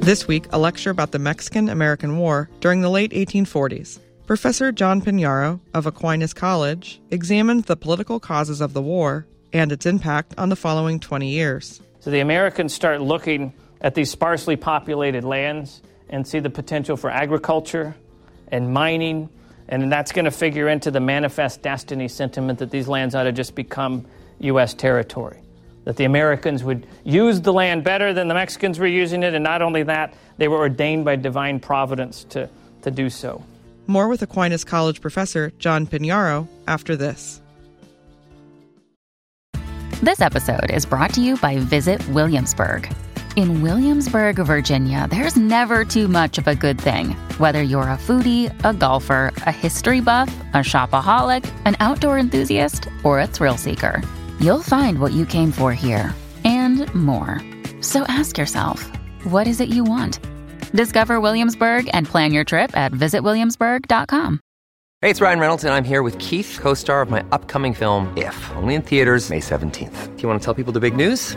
This week, a lecture about the Mexican American War during the late 1840s. Professor John Pinheiro of Aquinas College examined the political causes of the war and its impact on the following 20 years. So the Americans start looking at these sparsely populated lands and see the potential for agriculture and mining, and that's going to figure into the manifest destiny sentiment that these lands ought to just become U.S. territory. That the Americans would use the land better than the Mexicans were using it, and not only that, they were ordained by divine providence to, to do so. More with Aquinas College professor John Pinheiro after this. This episode is brought to you by Visit Williamsburg. In Williamsburg, Virginia, there's never too much of a good thing. Whether you're a foodie, a golfer, a history buff, a shopaholic, an outdoor enthusiast, or a thrill seeker, you'll find what you came for here and more. So ask yourself, what is it you want? Discover Williamsburg and plan your trip at visitwilliamsburg.com. Hey, it's Ryan Reynolds, and I'm here with Keith, co star of my upcoming film, If, only in theaters, May 17th. Do you want to tell people the big news?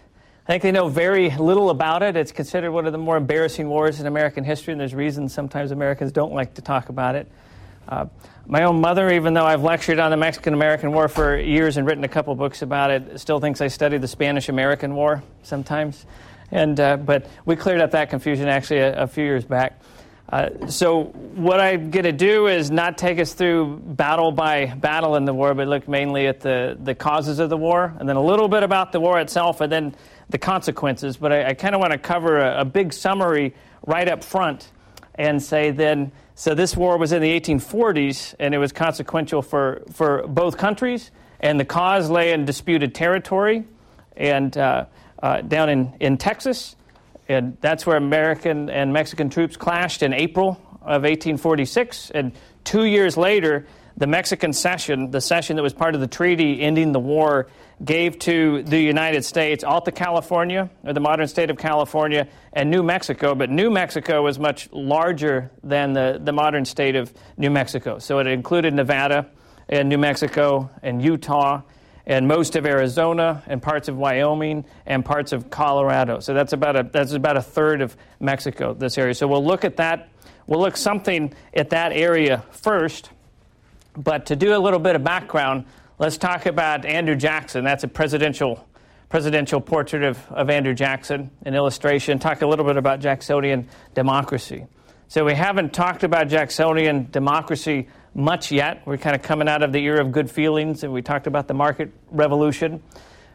I think they know very little about it. It's considered one of the more embarrassing wars in American history, and there's reasons sometimes Americans don't like to talk about it. Uh, my own mother, even though I've lectured on the Mexican American War for years and written a couple books about it, still thinks I studied the Spanish American War sometimes. And, uh, but we cleared up that confusion actually a, a few years back. Uh, so, what I'm going to do is not take us through battle by battle in the war, but look mainly at the, the causes of the war, and then a little bit about the war itself, and then the consequences, but I, I kind of want to cover a, a, big summary right up front and say then, so this war was in the 1840s and it was consequential for, for both countries, and the cause lay in disputed territory and uh, uh, down in, in Texas. And that's where American and Mexican troops clashed in April of 1846. And two years later, the Mexican cession, the cession that was part of the treaty ending the war, gave to the United States Alta California, or the modern state of California, and New Mexico. But New Mexico was much larger than the, the modern state of New Mexico. So it included Nevada and New Mexico and Utah and most of Arizona and parts of Wyoming and parts of Colorado. So that's about a, that's about a third of Mexico, this area. So we'll look at that. We'll look something at that area first. But to do a little bit of background, let's talk about Andrew Jackson. That's a presidential presidential portrait of, of Andrew Jackson, an illustration. Talk a little bit about Jacksonian democracy. So we haven't talked about Jacksonian democracy much yet. We're kind of coming out of the era of good feelings, and we talked about the market revolution.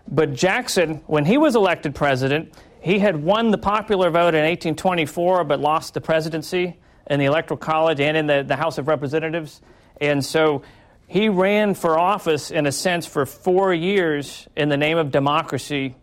But Jackson, when he was elected president, he had won the popular vote in 1824, but lost the presidency in the Electoral College and in the, the House of Representatives. And so he ran for office, in a sense, for four years in the name of democracy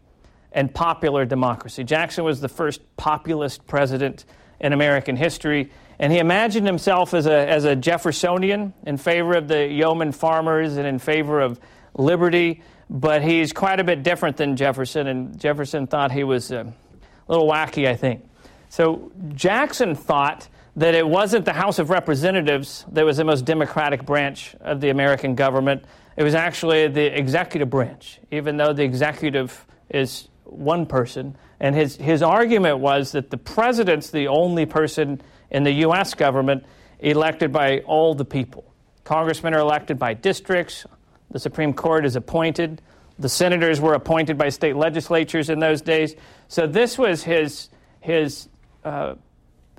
and popular democracy. Jackson was the first populist president in American history, and he imagined himself as a, as a Jeffersonian in favor of the yeoman farmers and in favor of liberty, but he's quite a bit different than Jefferson, and Jefferson thought he was uh, a little wacky, I think. So Jackson thought that it wasn't the House of Representatives that was the most democratic branch of the American government. It was actually the executive branch, even though the executive is one person. And his, his argument was that the president's the only person in the U.S. government elected by all the people. Congressmen are elected by districts, the Supreme Court is appointed, the senators were appointed by state legislatures in those days. So this was his, his uh,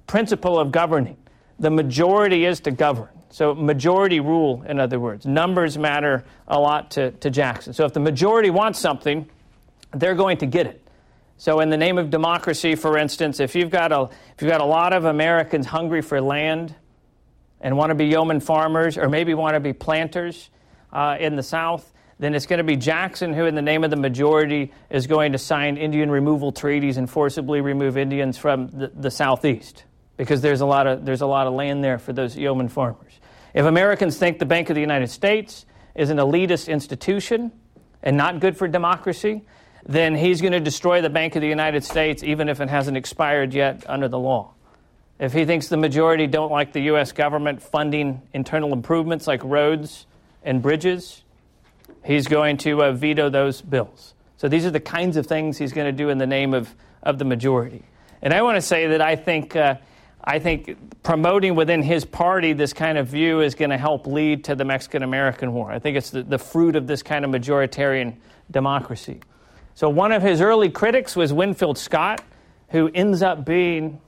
principle of governing. The majority is to govern. So, majority rule, in other words. Numbers matter a lot to, to Jackson. So, if the majority wants something, they're going to get it. So, in the name of democracy, for instance, if you've got a, if you've got a lot of Americans hungry for land and want to be yeoman farmers or maybe want to be planters uh, in the South, then it's going to be Jackson who, in the name of the majority, is going to sign Indian removal treaties and forcibly remove Indians from the, the southeast because there's a, lot of, there's a lot of land there for those yeoman farmers. If Americans think the Bank of the United States is an elitist institution and not good for democracy, then he's going to destroy the Bank of the United States even if it hasn't expired yet under the law. If he thinks the majority don't like the U.S. government funding internal improvements like roads and bridges, he's going to uh, veto those bills. So these are the kinds of things he's going to do in the name of, of the majority. And I want to say that I think, uh, I think promoting within his party this kind of view is going to help lead to the Mexican American War. I think it's the, the fruit of this kind of majoritarian democracy. So one of his early critics was Winfield Scott, who ends up being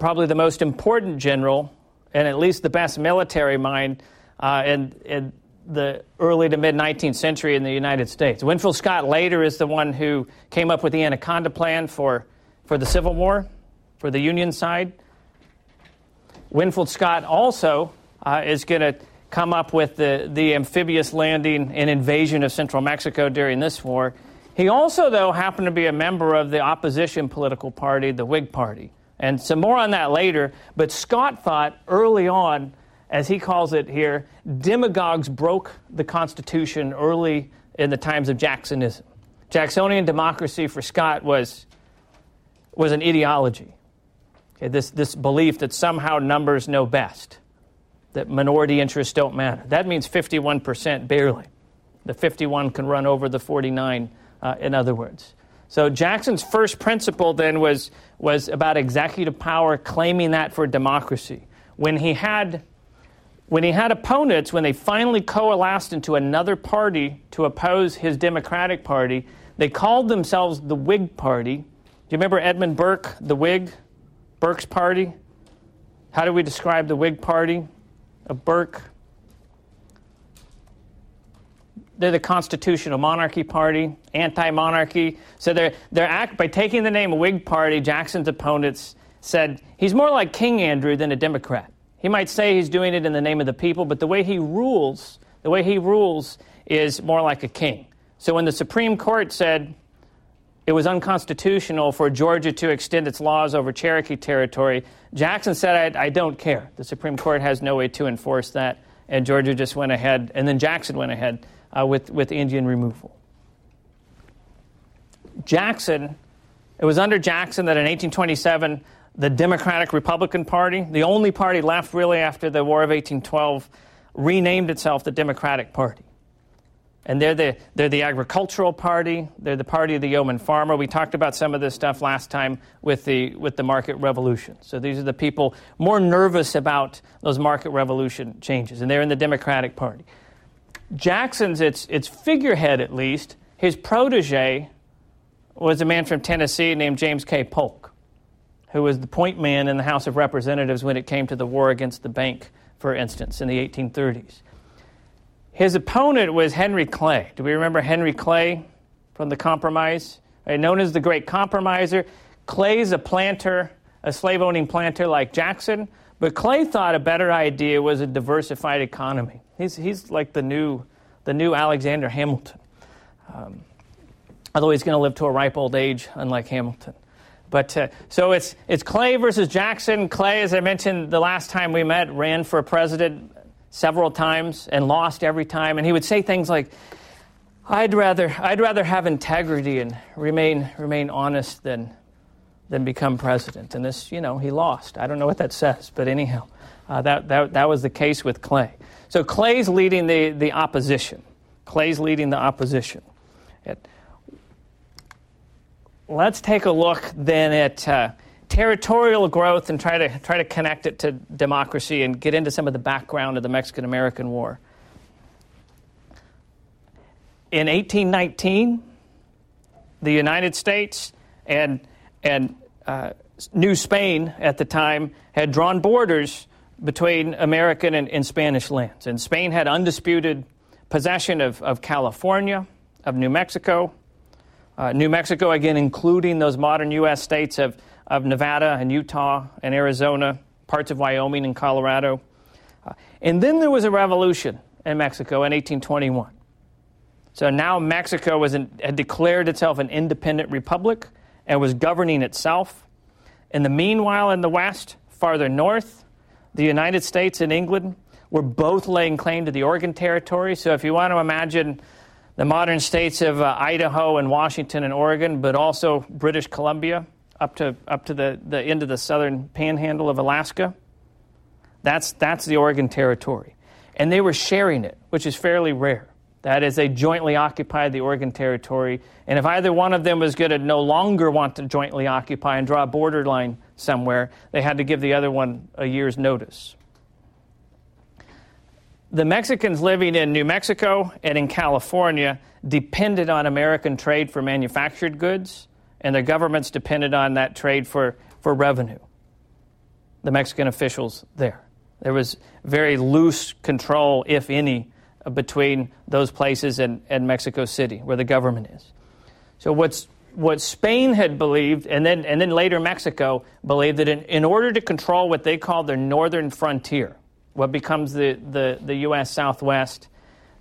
probably the most important general and at least the best military mind uh, in, in the early to mid 19th century in the United States. Winfield Scott later is the one who came up with the Anaconda Plan for, for the Civil War, for the Union side. Winfield Scott also uh, is going to come up with the, the amphibious landing and invasion of central Mexico during this war. He also, though, happened to be a member of the opposition political party, the Whig Party. And some more on that later. But Scott thought early on, as he calls it here, demagogues broke the Constitution early in the times of Jacksonism. Jacksonian democracy for Scott was, was an ideology. Okay, this, this belief that somehow numbers know best that minority interests don't matter. That means 51% barely. The 51 can run over the 49, uh, in other words. So Jackson's first principle then was, was about executive power, claiming that for democracy. When he had when he had opponents, when they finally coalesced into another party to oppose his Democratic Party, they called themselves the Whig Party. Do you remember Edmund Burke, the Whig, Burke's Party? How do we describe the Whig Party? Of Burke. They're the constitutional monarchy party, anti-monarchy. So they're, they're act, by taking the name Whig Party, Jackson's opponents said he's more like King Andrew than a Democrat. He might say he's doing it in the name of the people, but the way he rules, the way he rules is more like a king. So when the Supreme Court said it was unconstitutional for Georgia to extend its laws over Cherokee territory. Jackson said, I, I, don't care. The Supreme Court has no way to enforce that. And Georgia just went ahead, and then Jackson went ahead uh, with, with Indian removal. Jackson, it was under Jackson that in 1827, the Democratic Republican Party, the only party left really after the War of 1812, renamed itself the Democratic Party. And they're the, they're the agricultural party. They're the party of the yeoman farmer. We talked about some of this stuff last time with the, with the market revolution. So these are the people more nervous about those market revolution changes. And they're in the Democratic Party. Jackson's, its, its figurehead at least, his protege was a man from Tennessee named James K. Polk, who was the point man in the House of Representatives when it came to the war against the bank, for instance, in the 1830s. His opponent was Henry Clay. Do we remember Henry Clay from the Compromise? Right, known as the Great Compromiser. Clay's a planter, a slave owning planter like Jackson, but Clay thought a better idea was a diversified economy. He's, he's like the new, the new Alexander Hamilton. Um, although he's going to live to a ripe old age, unlike Hamilton. But uh, so it's, it's Clay versus Jackson. Clay, as I mentioned the last time we met, ran for president several times and lost every time. And he would say things like, I'd rather, I'd rather have integrity and remain, remain honest than, than become president. And this, you know, he lost. I don't know what that says, but anyhow, uh, that, that, that was the case with Clay. So Clay's leading the, the opposition. Clay's leading the opposition. It, let's take a look then at. Uh, territorial growth and try to try to connect it to democracy and get into some of the background of the Mexican American War. In 1819, the United States and and uh, New Spain at the time had drawn borders between American and, and Spanish lands, and Spain had undisputed possession of, of California, of New Mexico. Uh, New Mexico, again, including those modern U.S. states of of Nevada and Utah and Arizona, parts of Wyoming and Colorado. Uh, and then there was a revolution in Mexico in 1821. So now Mexico was in, had declared itself an independent republic and was governing itself. In the meanwhile, in the West, farther north, the United States and England were both laying claim to the Oregon Territory. So if you want to imagine the modern states of uh, Idaho and Washington and Oregon, but also British Columbia up to, up to the, the end of the southern panhandle of Alaska, that's, that's the Oregon Territory. And they were sharing it, which is fairly rare. That is, they jointly occupied the Oregon Territory. And if either one of them was going to no longer want to jointly occupy and draw a borderline somewhere, they had to give the other one a year's notice. The Mexicans living in New Mexico and in California depended on American trade for manufactured goods, and their governments depended on that trade for, for revenue. The Mexican officials there. There was very loose control, if any, between those places and, and Mexico City, where the government is. So what's what Spain had believed, and then and then later Mexico believed that in, in order to control what they called their northern frontier, what becomes the, the, the U.S. Southwest,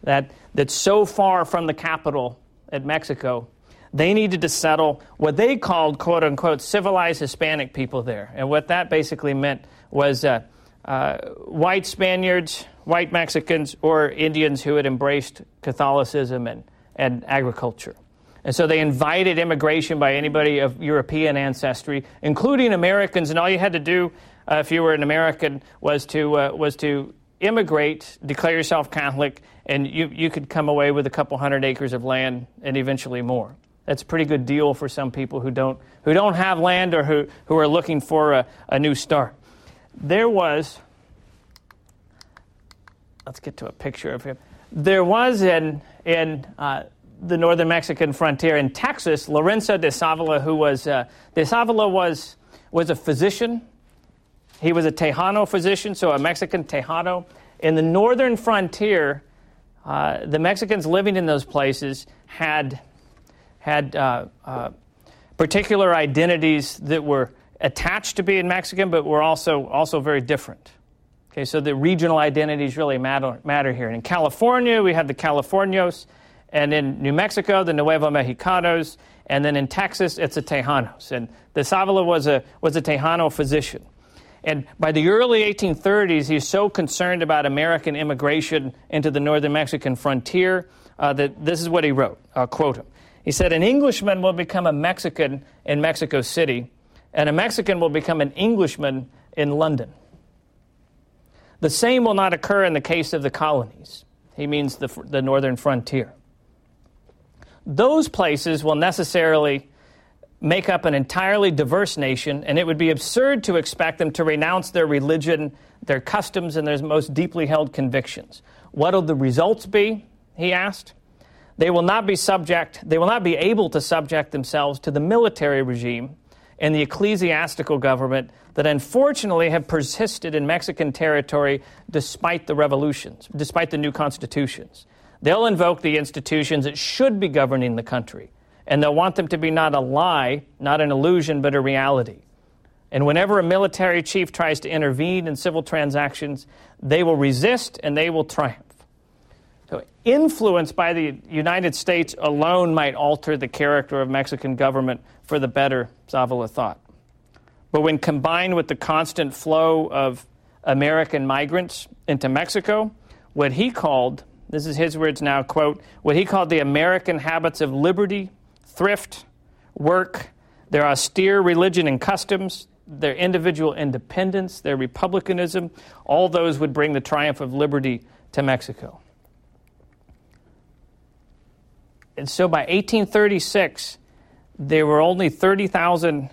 that that's so far from the capital at Mexico, they needed to settle what they called quote unquote civilized Hispanic people there, and what that basically meant was. Uh, uh, white Spaniards, white Mexicans, or Indians who had embraced Catholicism and, and agriculture. And so they invited immigration by anybody of European ancestry, including Americans. And all you had to do, uh, if you were an American, was to, uh, was to immigrate, declare yourself Catholic, and you, you could come away with a couple hundred acres of land and eventually more. That's a pretty good deal for some people who don't, who don't have land or who, who are looking for a, a new start there was, let's get to a picture of him. There was in, in uh, the northern Mexican frontier in Texas, Lorenzo de Zavala, who was, uh, de Zavala was, was a physician. He was a Tejano physician, so a Mexican Tejano. In the northern frontier, uh, the Mexicans living in those places had, had uh, uh, particular identities that were attached to being Mexican, but we're also, also very different. Okay, so the regional identities really matter, matter here. And in California, we have the Californios, and in New Mexico, the Nuevo Mexicanos, and then in Texas, it's the Tejanos. And de Zavala was a, was a Tejano physician. And by the early 1830s, he's so concerned about American immigration into the northern Mexican frontier uh, that this is what he wrote. I'll quote him. He said, An Englishman will become a Mexican in Mexico City and a Mexican will become an Englishman in London. The same will not occur in the case of the colonies. He means the, the northern frontier. Those places will necessarily make up an entirely diverse nation, and it would be absurd to expect them to renounce their religion, their customs, and their most deeply held convictions. What will the results be? He asked. They will not be subject, they will not be able to subject themselves to the military regime and the ecclesiastical government that unfortunately have persisted in Mexican territory despite the revolutions, despite the new constitutions. They'll invoke the institutions that should be governing the country, and they'll want them to be not a lie, not an illusion, but a reality. And whenever a military chief tries to intervene in civil transactions, they will resist and they will triumph. Influence by the United States alone might alter the character of Mexican government for the better, Zavala thought. But when combined with the constant flow of American migrants into Mexico, what he called, this is his words now, quote, what he called the American habits of liberty, thrift, work, their austere religion and customs, their individual independence, their republicanism, all those would bring the triumph of liberty to Mexico. And so by 1836, there were only 30,000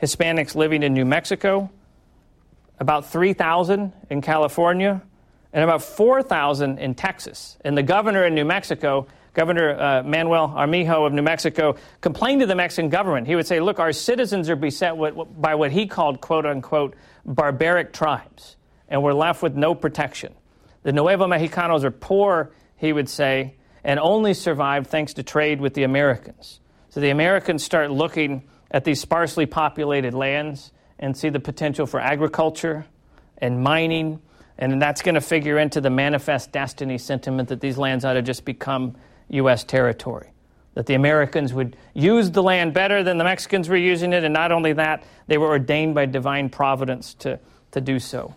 Hispanics living in New Mexico, about 3,000 in California, and about 4,000 in Texas. And the governor in New Mexico, Governor uh, Manuel Armijo of New Mexico, complained to the Mexican government. He would say, Look, our citizens are beset with, by what he called, quote unquote, barbaric tribes, and we're left with no protection. The Nuevo Mexicanos are poor, he would say, and only survived thanks to trade with the Americans. So the Americans start looking at these sparsely populated lands and see the potential for agriculture and mining. And that's going to figure into the manifest destiny sentiment that these lands ought to just become U.S. territory. That the Americans would use the land better than the Mexicans were using it, and not only that, they were ordained by divine providence to, to do so.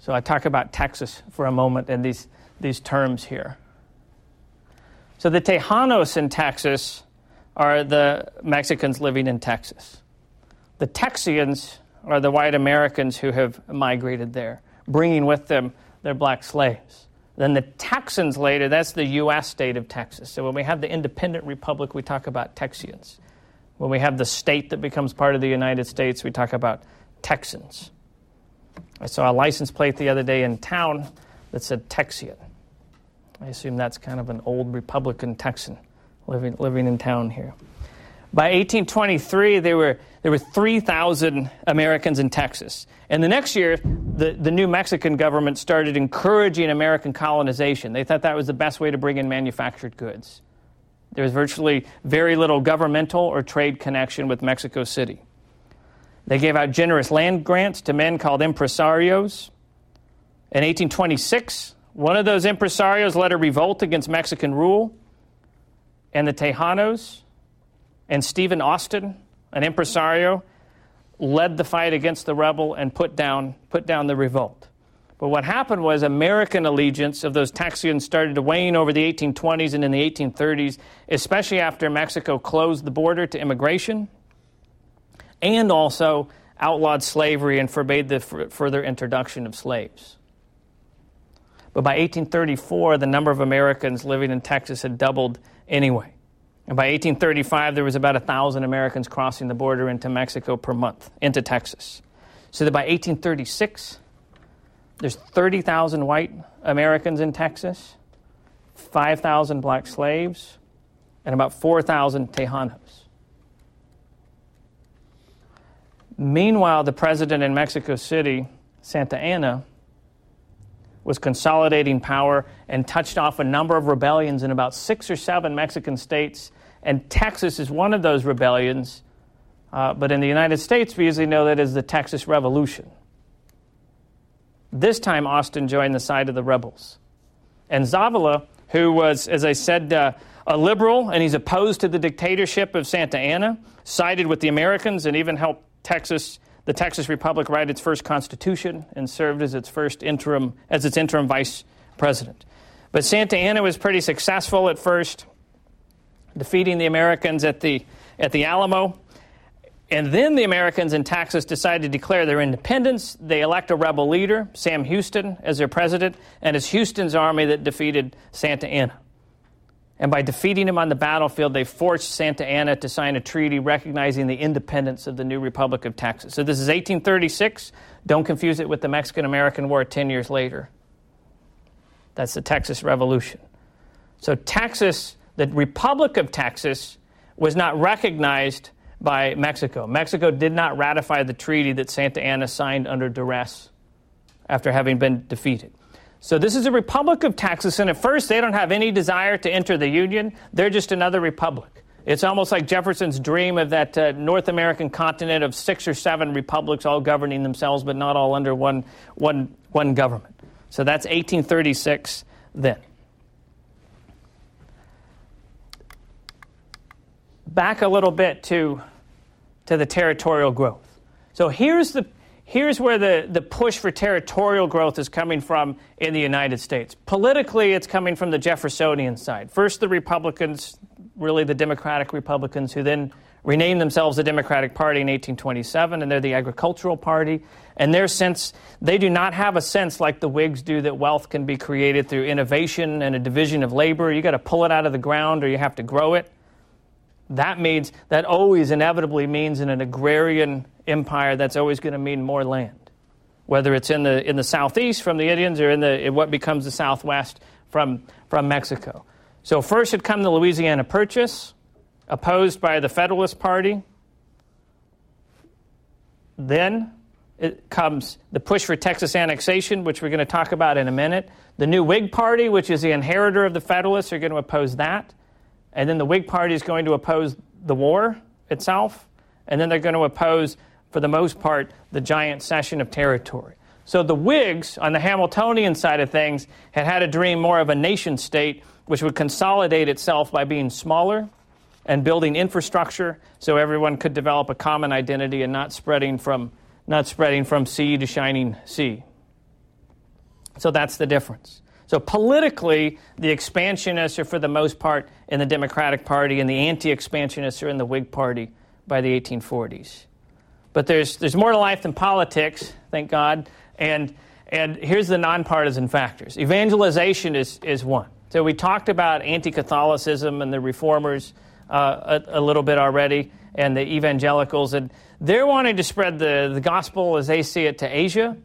So I talk about Texas for a moment and these, these terms here. So the Tejanos in Texas are the Mexicans living in Texas. The Texians are the white Americans who have migrated there, bringing with them their black slaves. Then the Texans later, that's the U.S. state of Texas. So when we have the independent republic, we talk about Texians. When we have the state that becomes part of the United States, we talk about Texans. I saw a license plate the other day in town that said Texian. I assume that's kind of an old Republican Texan living, living in town here. By 1823, there were, there were 3,000 Americans in Texas. And the next year, the, the new Mexican government started encouraging American colonization. They thought that was the best way to bring in manufactured goods. There was virtually very little governmental or trade connection with Mexico City. They gave out generous land grants to men called impresarios. In 1826, one of those impresarios led a revolt against Mexican rule, and the Tejanos and Stephen Austin, an impresario, led the fight against the rebel and put down, put down the revolt. But what happened was American allegiance of those Texians started to wane over the 1820s and in the 1830s, especially after Mexico closed the border to immigration and also outlawed slavery and forbade the f- further introduction of slaves. But by 1834, the number of Americans living in Texas had doubled anyway. And by 1835, there was about 1,000 Americans crossing the border into Mexico per month, into Texas. So that by 1836, there's 30,000 white Americans in Texas, 5,000 black slaves, and about 4,000 Tejanos. Meanwhile, the president in Mexico City, Santa Anna, was consolidating power and touched off a number of rebellions in about six or seven Mexican states. And Texas is one of those rebellions. Uh, but in the United States, we usually know that as the Texas Revolution. This time, Austin joined the side of the rebels. And Zavala, who was, as I said, uh, a liberal, and he's opposed to the dictatorship of Santa Anna, sided with the Americans and even helped Texas the Texas Republic write its first constitution and served as its first interim as its interim vice president. But Santa Anna was pretty successful at first, defeating the Americans at the at the Alamo. And then the Americans in Texas decided to declare their independence. They elect a rebel leader, Sam Houston, as their president, and it's Houston's army that defeated Santa Anna. And by defeating him on the battlefield, they forced Santa Anna to sign a treaty recognizing the independence of the new Republic of Texas. So this is 1836. Don't confuse it with the Mexican American War 10 years later. That's the Texas Revolution. So Texas, the Republic of Texas, was not recognized by Mexico. Mexico did not ratify the treaty that Santa Anna signed under duress after having been defeated. So this is a republic of Texas, and at first they don't have any desire to enter the Union. They're just another republic. It's almost like Jefferson's dream of that uh, North American continent of six or seven republics all governing themselves, but not all under one, one, one government. So that's 1836 then. Back a little bit to, to the territorial growth. So here's the, Here's where the, the push for territorial growth is coming from in the United States. Politically, it's coming from the Jeffersonian side. First, the Republicans, really the Democratic Republicans, who then renamed themselves the Democratic Party in 1827, and they're the agricultural party. And their sense, they do not have a sense like the Whigs do that wealth can be created through innovation and a division of labor. You got to pull it out of the ground or you have to grow it. That means, that always inevitably means in an agrarian empire, that's always going to mean more land. Whether it's in the, in the southeast from the Indians or in, the, in what becomes the southwest from, from Mexico. So, first had come the Louisiana Purchase, opposed by the Federalist Party. Then it comes the push for Texas annexation, which we're going to talk about in a minute. The new Whig Party, which is the inheritor of the Federalists, are going to oppose that. And then the Whig Party is going to oppose the war itself. And then they're going to oppose for the most part, the giant cession of territory. So the Whigs, on the Hamiltonian side of things, had had a dream more of a nation state which would consolidate itself by being smaller and building infrastructure so everyone could develop a common identity and not spreading from, not spreading from sea to shining sea. So that's the difference. So politically, the expansionists are for the most part in the Democratic Party, and the anti-expansionists are in the Whig Party by the 1840s. But there's, there's more to life than politics, thank God. And, and here's the nonpartisan factors. Evangelization is, is one. So we talked about anti-Catholicism and the reformers uh, a, a, little bit already, and the evangelicals, and they're wanting to spread the, the gospel as they see it to Asia.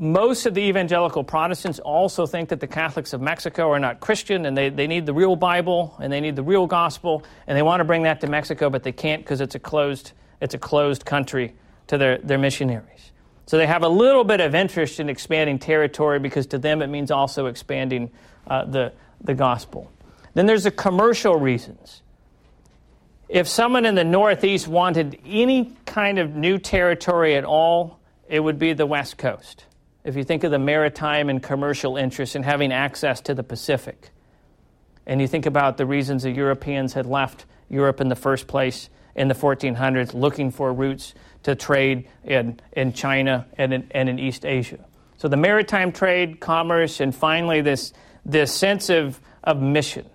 Most of the evangelical Protestants also think that the Catholics of Mexico are not Christian and they, they need the real Bible and they need the real gospel and they want to bring that to Mexico, but they can't because it's a closed, it's a closed country to their, their missionaries. So they have a little bit of interest in expanding territory because to them it means also expanding uh, the, the gospel. Then there's the commercial reasons. If someone in the Northeast wanted any kind of new territory at all, it would be the West Coast if you think of the maritime and commercial interests and having access to the Pacific, and you think about the reasons the Europeans had left Europe in the first place in the 1400s, looking for routes to trade in, in China and in, and in East Asia. So the maritime trade, commerce, and finally this, this sense of, of mission,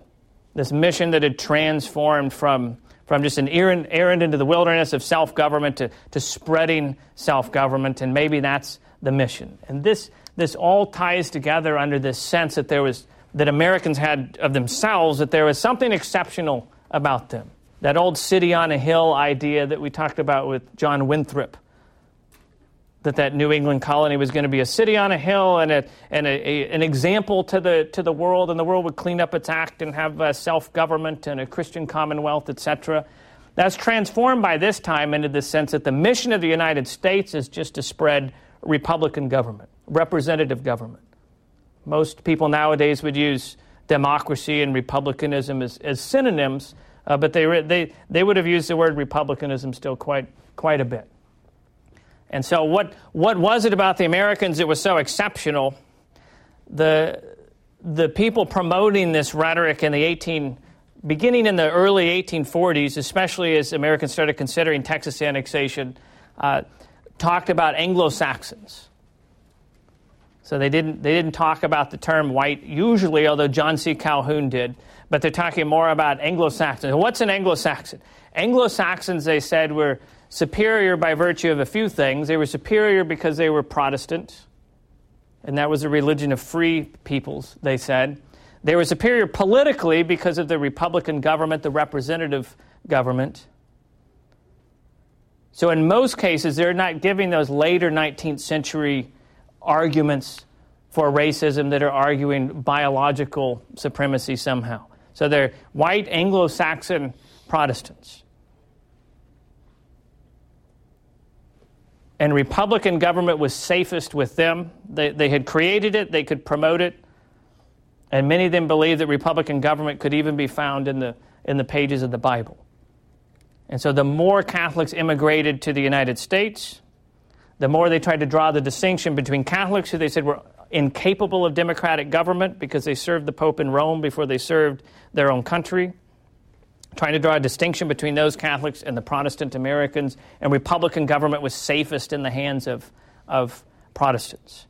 this mission that had transformed from, from just an errand, errand into the wilderness of self government to, to spreading self government, and maybe that's the mission. And this, this all ties together under this sense that there was that Americans had of themselves that there was something exceptional about them. That old city on a hill idea that we talked about with John Winthrop. That that New England colony was going to be a city on a hill and, a, and a, a, an example to the, to the world, and the world would clean up its act and have self government and a Christian commonwealth, etc. That's transformed by this time into the sense that the mission of the United States is just to spread Republican government, representative government. Most people nowadays would use democracy and republicanism as, as synonyms, uh, but they, they, they would have used the word republicanism still quite, quite a bit. And so, what, what was it about the Americans that was so exceptional? The, the people promoting this rhetoric in the 18, beginning in the early 1840s, especially as Americans started considering Texas annexation, uh, talked about Anglo Saxons. So they didn't, they didn't talk about the term white usually, although John C. Calhoun did, but they're talking more about Anglo Saxons. What's an Anglo Saxon? Anglo Saxons, they said, were superior by virtue of a few things. They were superior because they were Protestant, and that was a religion of free peoples, they said. They were superior politically because of the Republican government, the representative government. So, in most cases, they're not giving those later 19th century arguments for racism that are arguing biological supremacy somehow. So, they're white Anglo Saxon Protestants. And Republican government was safest with them. They, they had created it, they could promote it. And many of them believed that Republican government could even be found in the, in the pages of the Bible. And so the more Catholics immigrated to the United States, the more they tried to draw the distinction between Catholics who they said were incapable of democratic government because they served the Pope in Rome before they served their own country, trying to draw a distinction between those Catholics and the Protestant Americans, and Republican government was safest in the hands of, of Protestants.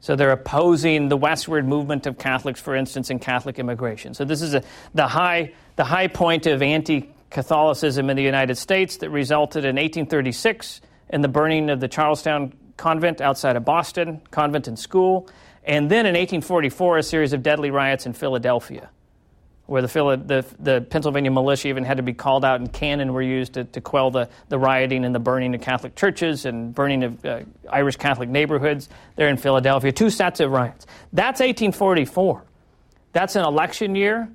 So they're opposing the westward movement of Catholics, for instance, in Catholic immigration. So this is a, the, high, the high point of anti Catholicism in the United States that resulted in 1836 in the burning of the Charlestown convent outside of Boston, convent and school, and then in 1844 a series of deadly riots in Philadelphia, where the, the, the Pennsylvania militia even had to be called out and cannon were used to, to quell the, the rioting and the burning of Catholic churches and burning of uh, Irish Catholic neighborhoods there in Philadelphia. Two sets of riots. That's 1844. That's an election year.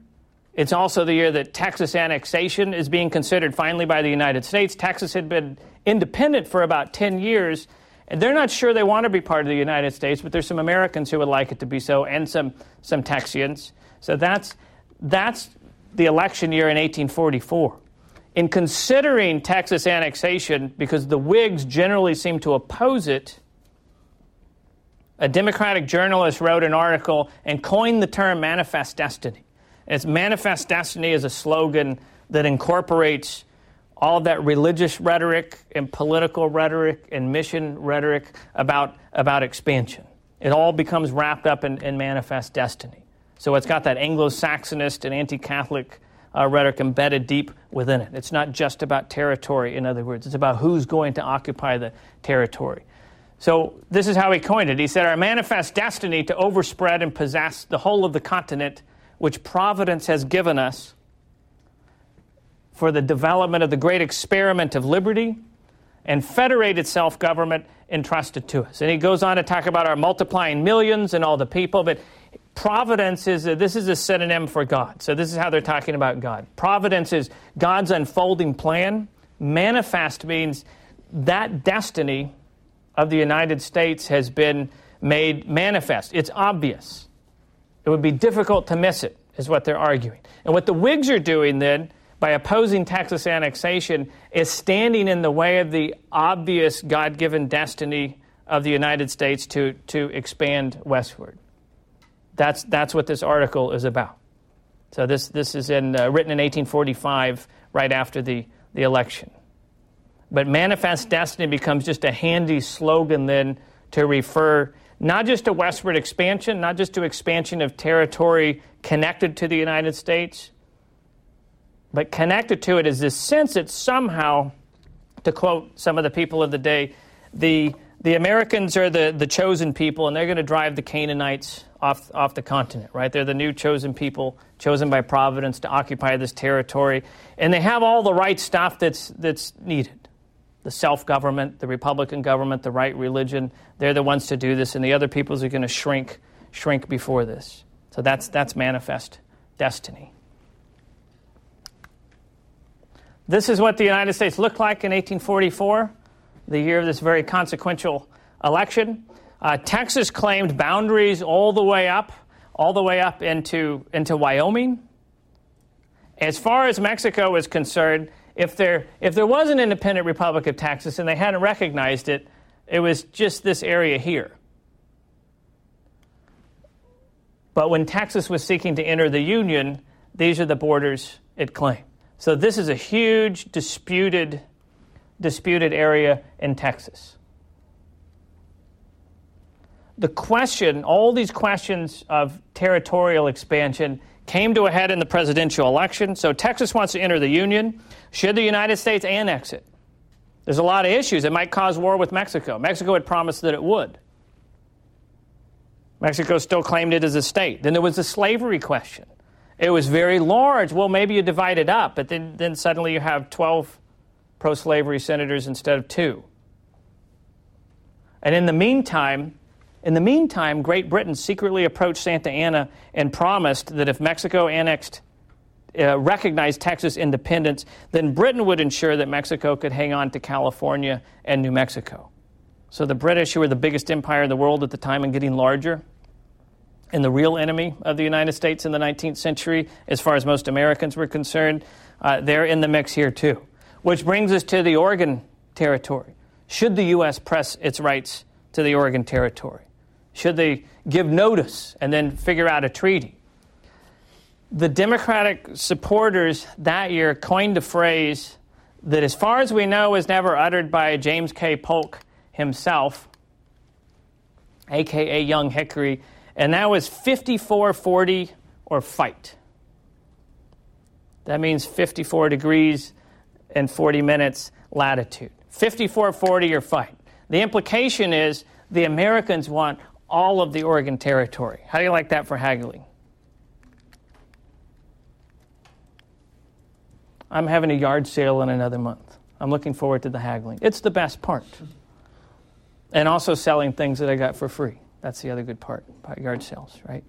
It's also the year that Texas annexation is being considered finally by the United States. Texas had been independent for about 10 years, and they're not sure they want to be part of the United States, but there's some Americans who would like it to be so, and some, some Texians. So that's, that's the election year in 1844. in considering Texas annexation, because the Whigs generally seem to oppose it, a Democratic journalist wrote an article and coined the term manifest destiny. It's manifest destiny is a slogan that incorporates all that religious rhetoric and political rhetoric and mission rhetoric about, about expansion. It all becomes wrapped up in, in manifest destiny. So it's got that Anglo Saxonist and anti Catholic uh, rhetoric embedded deep within it. It's not just about territory, in other words, it's about who's going to occupy the territory. So this is how he coined it. He said, Our manifest destiny to overspread and possess the whole of the continent which providence has given us for the development of the great experiment of liberty and federated self government entrusted to us. And he goes on to talk about our multiplying millions and all the people, but Providence is a, this is a synonym for God. So this is how they're talking about God. Providence is God's unfolding plan. Manifest means that destiny of the United States has been made manifest. It's obvious. It would be difficult to miss it, is what they're arguing. And what the Whigs are doing then, by opposing Texas annexation, is standing in the way of the obvious God given destiny of the United States to, to expand westward. That's, that's what this article is about. So this, this is in, uh, written in 1845, right after the, the election. But manifest destiny becomes just a handy slogan then to refer not just to westward expansion, not just to expansion of territory connected to the United States, but connected to it is this sense that somehow, to quote some of the people of the day, the, the Americans are the, the chosen people and they're going to drive the Canaanites off, off the continent, right? They're the new chosen people, chosen by Providence to occupy this territory. And they have all the right stuff that's, that's needed the self government, the Republican government, the right religion. They're the ones to do this, and the other peoples are going to shrink, shrink before this. So that's, that's manifest destiny. This is what the United States looked like in 1844, the year of this very consequential election. Uh, Texas claimed boundaries all the way up, all the way up into, into Wyoming. As far as Mexico is concerned, if there, if there was an independent Republic of Texas and they hadn't recognized it, it was just this area here. But when Texas was seeking to enter the Union, these are the borders it claimed. So this is a huge disputed, disputed area in Texas the question, all these questions of territorial expansion came to a head in the presidential election. So Texas wants to enter the Union. Should the United States annex it? There's a lot of issues. It might cause war with Mexico. Mexico had promised that it would. Mexico still claimed it as a state. Then there was the slavery question. It was very large. Well, maybe you divide it up, but then, then suddenly you have 12 pro slavery senators instead of two. And in the meantime, in the meantime, Great Britain secretly approached Santa Anna and promised that if Mexico annexed, uh, recognized Texas independence, then Britain would ensure that Mexico could hang on to California and New Mexico. So the British, who were the biggest empire in the world at the time and getting larger, and the real enemy of the United States in the 19th century, as far as most Americans were concerned, uh, they're in the mix here too. Which brings us to the Oregon Territory. Should the U.S. press its rights to the Oregon Territory? Should they give notice and then figure out a treaty? The Democratic supporters that year coined a phrase that, as far as we know, was never uttered by James K. Polk himself, aka Young Hickory, and that was 5440 or fight. That means 54 degrees and 40 minutes latitude. 5440 or fight. The implication is the Americans want all of the Oregon Territory. How do you like that for haggling? I'm having a yard sale in another month. I'm looking forward to the haggling. It's the best part. And also selling things that I got for free. That's the other good part about yard sales, right?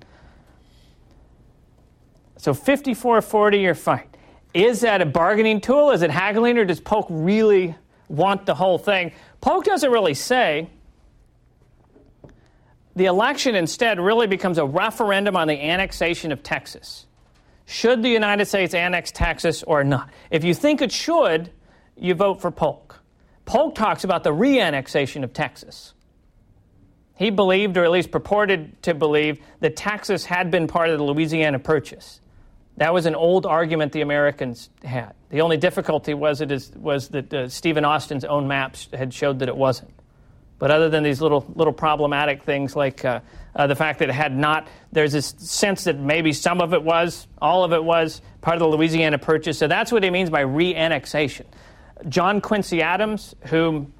So 5440 your fight. Is that a bargaining tool? Is it haggling or does Polk really want the whole thing? Polk doesn't really say the election instead really becomes a referendum on the annexation of Texas. Should the United States annex Texas or not? If you think it should, you vote for Polk. Polk talks about the reannexation of Texas. He believed, or at least purported to believe, that Texas had been part of the Louisiana Purchase. That was an old argument the Americans had. The only difficulty was, it is, was that uh, Stephen Austin's own maps had showed that it wasn't. But other than these little, little problematic things like uh, uh, the fact that it had not, there's this sense that maybe some of it was, all of it was part of the Louisiana Purchase. So that's what he means by reannexation. John Quincy Adams, whom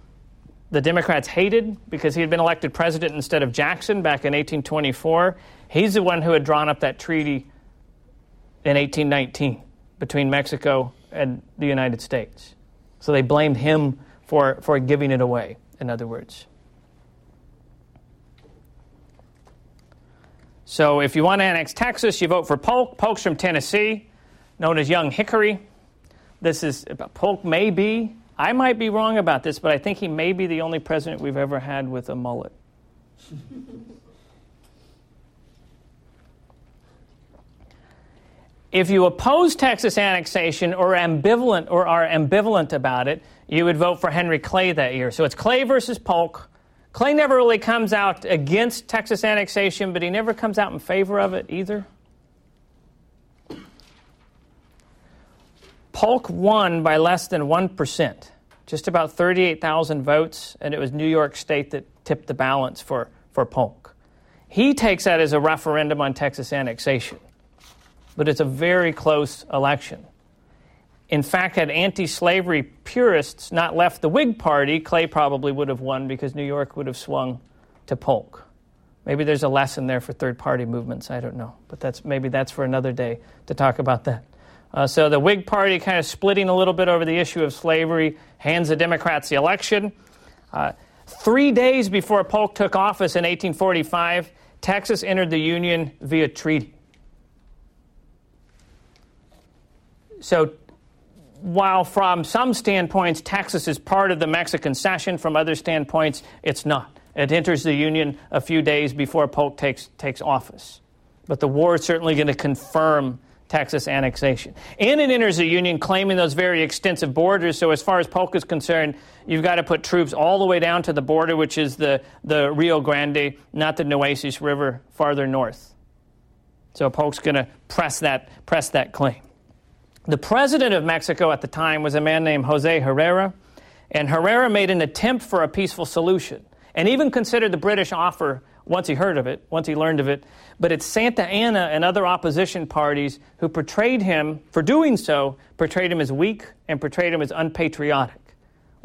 the Democrats hated because he had been elected president instead of Jackson back in 1824, he's the one who had drawn up that treaty in 1819 between Mexico and the United States. So they blamed him for, for giving it away, in other words. So if you want to annex Texas, you vote for Polk. Polk's from Tennessee, known as Young Hickory. This is Polk may be. I might be wrong about this, but I think he may be the only president we've ever had with a mullet. if you oppose Texas annexation or ambivalent or are ambivalent about it, you would vote for Henry Clay that year. So it's Clay versus Polk. Clay never really comes out against Texas annexation, but he never comes out in favor of it either. Polk won by less than 1%, just about 38,000 votes, and it was New York State that tipped the balance for, for Polk. He takes that as a referendum on Texas annexation, but it's a very close election. In fact, had anti slavery purists not left the Whig Party, Clay probably would have won because New York would have swung to Polk. Maybe there's a lesson there for third party movements, I don't know. But that's, maybe that's for another day to talk about that. Uh, so the Whig Party kind of splitting a little bit over the issue of slavery, hands the Democrats the election. Uh, three days before Polk took office in 1845, Texas entered the Union via treaty. So while from some standpoints Texas is part of the Mexican cession, from other standpoints it's not. It enters the Union a few days before Polk takes, takes office. But the war is certainly going to confirm Texas annexation. And it enters the Union claiming those very extensive borders. So, as far as Polk is concerned, you've got to put troops all the way down to the border, which is the, the Rio Grande, not the Nueces River farther north. So, Polk's going to press that, press that claim. The president of Mexico at the time was a man named Jose Herrera, and Herrera made an attempt for a peaceful solution and even considered the British offer once he heard of it, once he learned of it. But it's Santa Anna and other opposition parties who portrayed him, for doing so, portrayed him as weak and portrayed him as unpatriotic,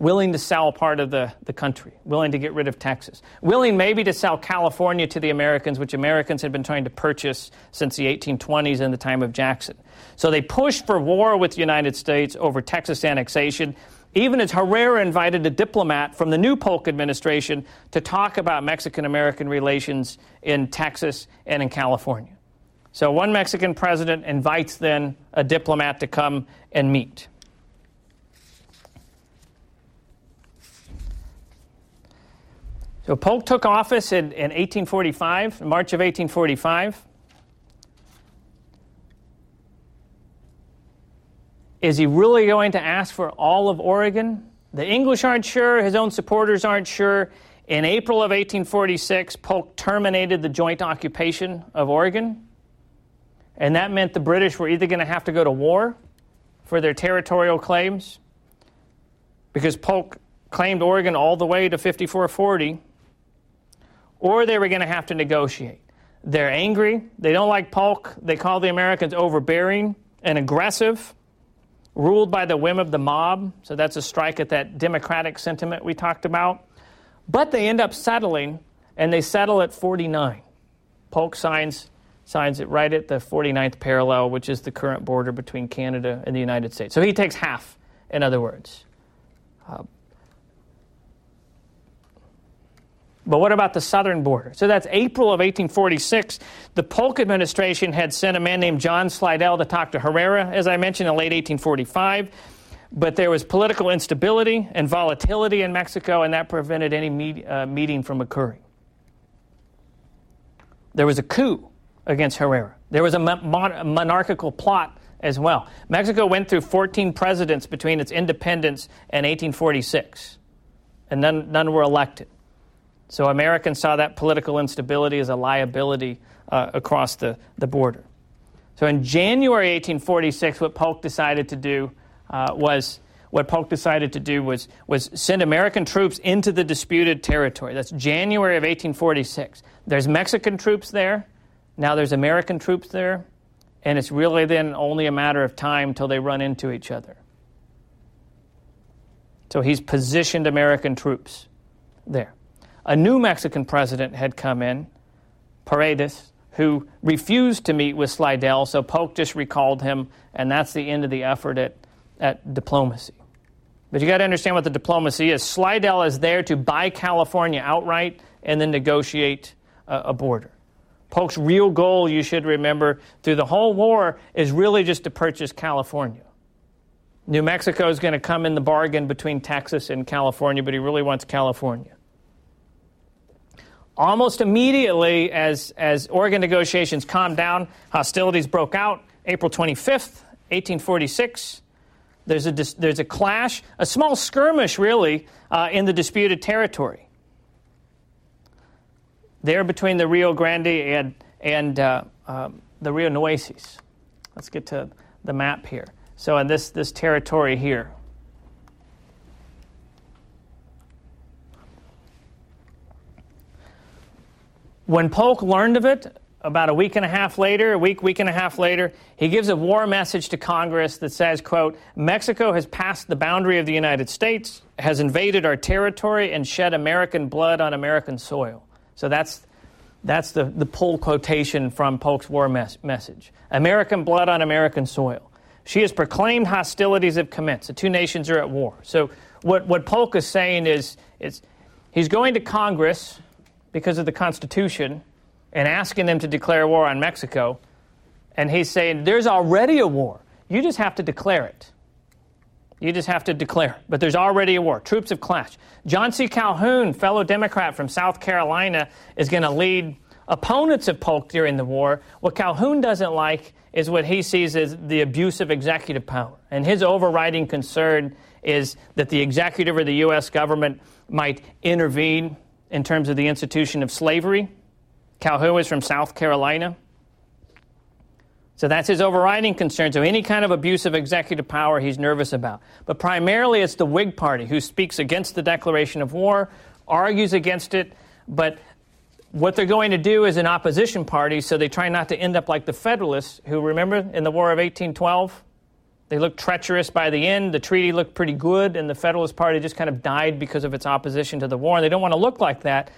willing to sell part of the, the country, willing to get rid of Texas, willing maybe to sell California to the Americans, which Americans had been trying to purchase since the 1820s and the time of Jackson. So they pushed for war with the United States over Texas annexation even as Herrera invited a diplomat from the new Polk administration to talk about Mexican American relations in Texas and in California. So one Mexican president invites then a diplomat to come and meet. So Polk took office in, in 1845, March of 1845. Is he really going to ask for all of Oregon? The English aren't sure, his own supporters aren't sure. In April of 1846, Polk terminated the joint occupation of Oregon, and that meant the British were either going to have to go to war for their territorial claims, because Polk claimed Oregon all the way to 5440, or they were going to have to negotiate. They're angry. They don't like Polk. They call the Americans overbearing and aggressive ruled by the whim of the mob. So that's a strike at that democratic sentiment we talked about. But they end up settling, and they settle at 49. Polk signs, signs it right at the 49th parallel, which is the current border between Canada and the United States. So he takes half, in other words. Uh, But what about the southern border? So that's April of 1846. The Polk administration had sent a man named John Slidell to talk to Herrera, as I mentioned, in late 1845. But there was political instability and volatility in Mexico, and that prevented any meet, uh, meeting from occurring. There was a coup against Herrera. There was a mon- monarchical plot as well. Mexico went through 14 presidents between its independence and 1846, and none, none were elected. So Americans saw that political instability as a liability uh, across the, the border. So in January 1846, what Polk decided to do uh, was what Polk decided to do was, was send American troops into the disputed territory. That's January of 1846. There's Mexican troops there. Now there's American troops there. And it's really then only a matter of time until they run into each other. So he's positioned American troops there. A new Mexican president had come in, Paredes, who refused to meet with Slidell, so Polk just recalled him, and that's the end of the effort at, at diplomacy. But you got to understand what the diplomacy is. Slidell is there to buy California outright and then negotiate a, a border. Polk's real goal, you should remember, through the whole war is really just to purchase California. New Mexico is going to come in the bargain between Texas and California, but he really wants California. Almost immediately, as, as Oregon negotiations calmed down, hostilities broke out. April 25th, 1846. There's a, there's a clash, a small skirmish, really, uh, in the disputed territory. There between the Rio Grande and, and uh, um, the Rio Nueces. Let's get to the map here. So, in this, this territory here. When Polk learned of it, about a week and a half later, a week, week and a half later, he gives a war message to Congress that says, quote, Mexico has passed the boundary of the United States, has invaded our territory, and shed American blood on American soil. So that's, that's the, the pull quotation from Polk's war mes- message. American blood on American soil. She has proclaimed hostilities have commenced. The two nations are at war. So what, what Polk is saying is, is he's going to Congress because of the Constitution and asking them to declare war on Mexico. And he's saying, there's already a war. You just have to declare it. You just have to declare. But there's already a war. Troops have clashed. John C. Calhoun, fellow Democrat from South Carolina, is going to lead opponents of Polk during the war. What Calhoun doesn't like is what he sees as the abuse of executive power. And his overriding concern is that the executive or the U.S. government might intervene in terms of the institution of slavery Calhoun is from South Carolina. So that's his overriding concern. So any kind of abuse of executive power he's nervous about. But primarily it's the Whig Party who speaks against the declaration of war, argues against it, but what they're going to do is an opposition party, so they try not to end up like the Federalists, who remember in the War of 1812? They looked treacherous by the end. The treaty looked pretty good, and the Federalist Party just kind of died because of its opposition to the war. And they don't want to look like that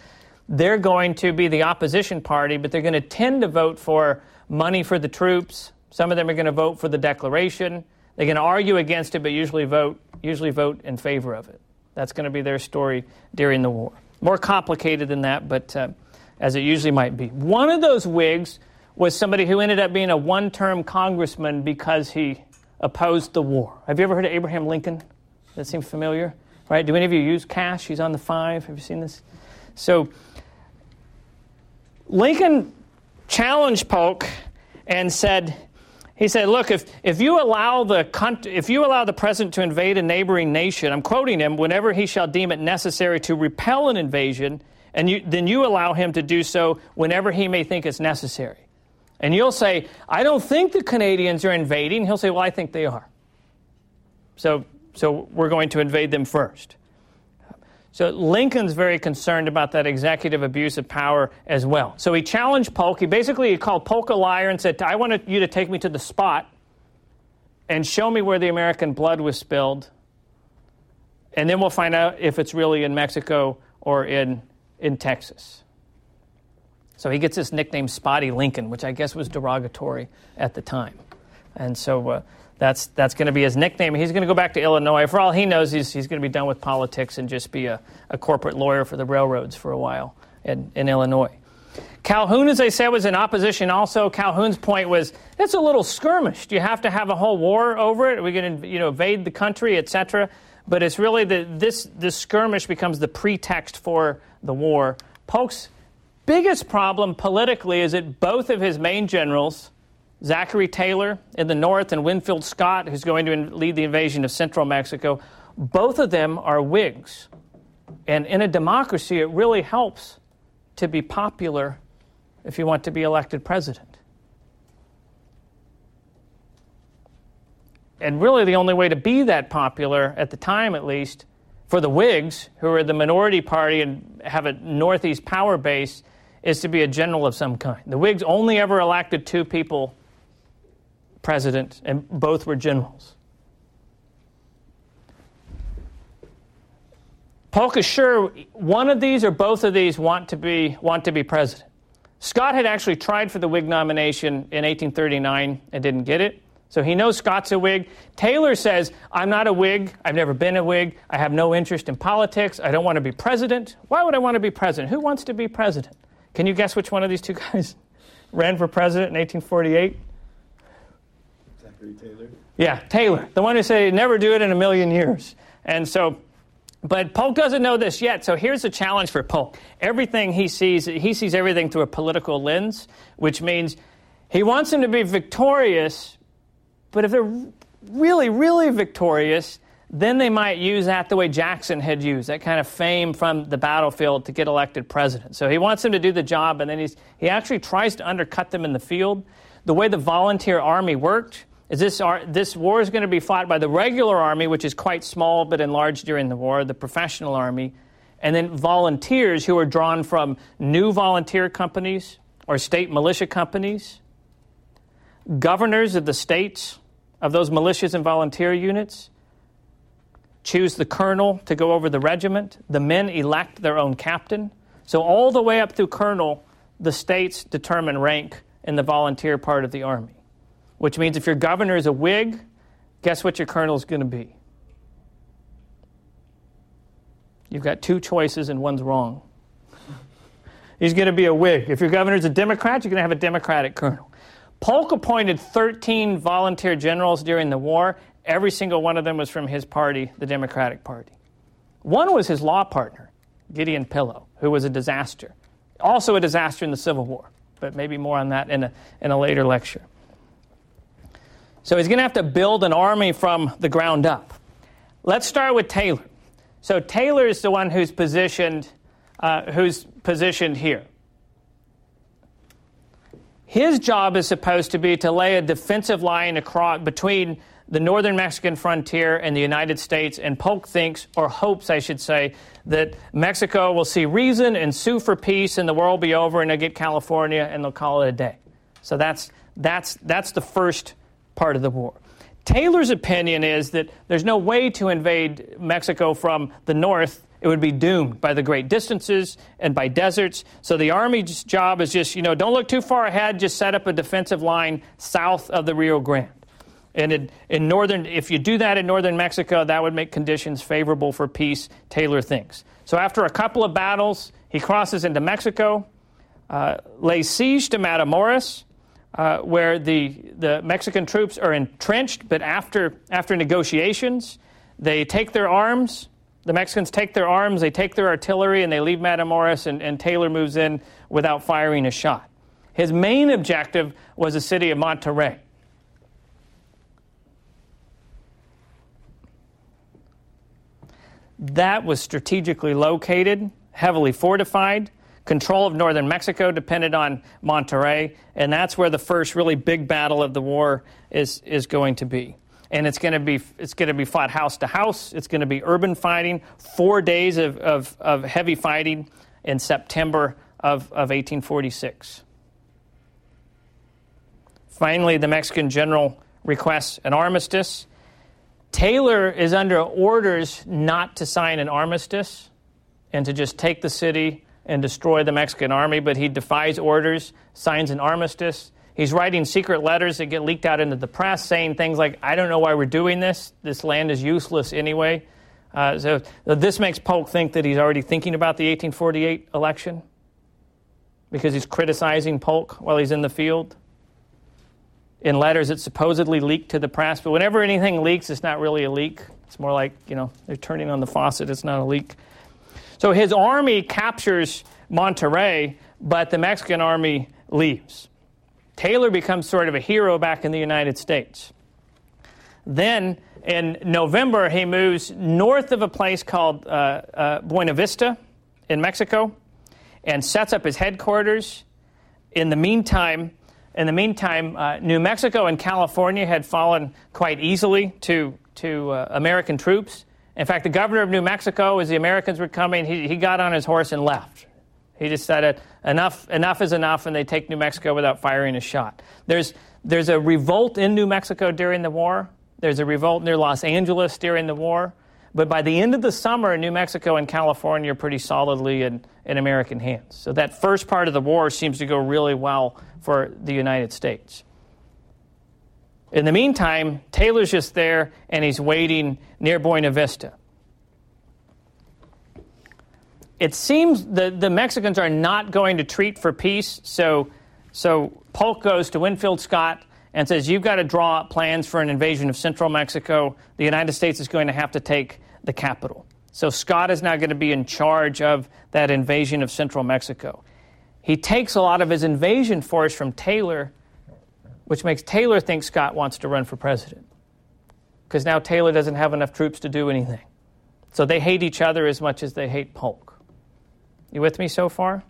they're going to be the opposition party, but they're going to tend to vote for money for the troops. Some of them are going to vote for the declaration. They're going to argue against it, but usually vote usually vote in favor of it. That's going to be their story during the war. More complicated than that, but uh, as it usually might be. One of those Whigs was somebody who ended up being a one-term congressman because he opposed the war. Have you ever heard of Abraham Lincoln? That seems familiar, right? Do any of you use cash? He's on the five. Have you seen this? So Lincoln challenged Polk and said, he said, "Look, if, if you allow the if you allow the president to invade a neighboring nation, I'm quoting him, whenever he shall deem it necessary to repel an invasion, and you, then you allow him to do so whenever he may think it's necessary." And you'll say, "I don't think the Canadians are invading." He'll say, "Well, I think they are." So, so we're going to invade them first. So Lincoln's very concerned about that executive abuse of power as well. So he challenged Polk. He basically called Polk a liar and said, I want you to take me to the spot and show me where the American blood was spilled. And then we'll find out if it's really in Mexico or in, in Texas. So he gets this nickname Spotty Lincoln, which I guess was derogatory at the time. And so uh, that's, that's going to be his nickname. He's going to go back to Illinois. For all he knows, he's, he's going to be done with politics and just be a, a corporate lawyer for the railroads for a while in, in Illinois. Calhoun, as I said, was in opposition also. Calhoun's point was it's a little skirmish. Do you have to have a whole war over it? Are we going to you know, invade the country, etc.? But it's really the, this, this skirmish becomes the pretext for the war. Polk's biggest problem politically is that both of his main generals, Zachary Taylor in the north and Winfield Scott, who's going to lead the invasion of central Mexico, both of them are Whigs. And in a democracy, it really helps to be popular if you want to be elected president. And really, the only way to be that popular, at the time at least, for the Whigs, who are the minority party and have a Northeast power base, is to be a general of some kind. The Whigs only ever elected two people president, and both were generals. Polk is sure one of these or both of these want to be, want to be president. Scott had actually tried for the Whig nomination in 1839 and didn't get it. So he knows Scott's a Whig. Taylor says, I'm not a Whig. I've never been a Whig. I have no interest in politics. I don't want to be president. Why would I want to be president? Who wants to be president? Can you guess which one of these two guys ran for president in 1848? Zachary Taylor. Yeah, Taylor, the one who said never do it in a million years. And so, but Polk doesn't know this yet. So here's the challenge for Polk. Everything he sees, he sees everything through a political lens, which means he wants him to be victorious, but if they're really, really victorious, then they might use that the way Jackson had used, that kind of fame from the battlefield to get elected president. So he wants them to do the job, and then he's, he actually tries to undercut them in the field. The way the volunteer army worked is this, this war is going to be fought by the regular army, which is quite small but enlarged during the war, the professional army, and then volunteers who are drawn from new volunteer companies or state militia companies, governors of the states of those militias and volunteer units choose the colonel to go over the regiment. The men elect their own captain. So, all the way up through colonel, the states determine rank in the volunteer part of the army. Which means if your governor is a Whig, guess what your colonel is going to be? You've got two choices and one's wrong. He's going to be a Whig. If your governor is a Democrat, you're going to have a Democratic colonel. Polk appointed 13 volunteer generals during the war. Every single one of them was from his party, the Democratic Party. One was his law partner, Gideon Pillow, who was a disaster. Also a disaster in the Civil War, but maybe more on that in a, in a later lecture. So he's going to have to build an army from the ground up. Let's start with Taylor. So Taylor is the one who's positioned, uh, who's positioned here. His job is supposed to be to lay a defensive line across between the northern Mexican frontier and the United States, and Polk thinks, or hopes, I should say, that Mexico will see reason and sue for peace, and the war will be over, and they'll get California, and they'll call it a day. So that's that's that's the first part of the war. Taylor's opinion is that there's no way to invade Mexico from the north it would be doomed by the great distances and by deserts. So the Army's job is just, you know, don't look too far ahead, just set up a defensive line south of the Rio Grande. And in, in northern, if you do that in northern Mexico, that would make conditions favorable for peace, Taylor thinks. So after a couple of battles, he crosses into Mexico, uh, lays siege to Matamoros, uh, where the, the Mexican troops are entrenched, but after, after negotiations, they take their arms the Mexicans take their arms, they take their artillery, and they leave Matamoros, and, and Taylor moves in without firing a shot. His main objective was the city of Monterrey. That was strategically located, heavily fortified. Control of northern Mexico depended on Monterrey, and that's where the first really big battle of the war is, is going to be and it's going to be it's going to be fought house to house. It's going to be urban fighting. Four days of, of, of heavy fighting in September of, of 1846. Finally, the Mexican general requests an armistice. Taylor is under orders not to sign an armistice and to just take the city and destroy the Mexican army, but he defies orders, signs an armistice. He's writing secret letters that get leaked out into the press saying things like, I don't know why we're doing this. This land is useless anyway. Uh, so this makes Polk think that he's already thinking about the 1848 election because he's criticizing Polk while he's in the field in letters that supposedly leaked to the press. But whenever anything leaks, it's not really a leak. It's more like, you know, they're turning on the faucet. It's not a leak. So his army captures Monterrey, but the Mexican army leaves. Taylor becomes sort of a hero back in the United States. Then in November, he moves north of a place called uh, uh, Buena Vista in Mexico and sets up his headquarters. In the meantime, in the meantime, uh, New Mexico and California had fallen quite easily to, to uh, American troops. In fact, the governor of New Mexico, as the Americans were coming, he, he got on his horse and left. He decided enough, enough is enough, and they take New Mexico without firing a shot. There's, there's a revolt in New Mexico during the war. There's a revolt near Los Angeles during the war. But by the end of the summer, New Mexico and California are pretty solidly in, in American hands. So that first part of the war seems to go really well for the United States. In the meantime, Taylor's just there and he's waiting near Buena Vista. It seems the, the Mexicans are not going to treat for peace, so, so Polk goes to Winfield Scott and says, You've got to draw up plans for an invasion of central Mexico. The United States is going to have to take the capital. So Scott is now going to be in charge of that invasion of central Mexico. He takes a lot of his invasion force from Taylor, which makes Taylor think Scott wants to run for president. Because now Taylor doesn't have enough troops to do anything. So they hate each other as much as they hate Polk. You with me so far?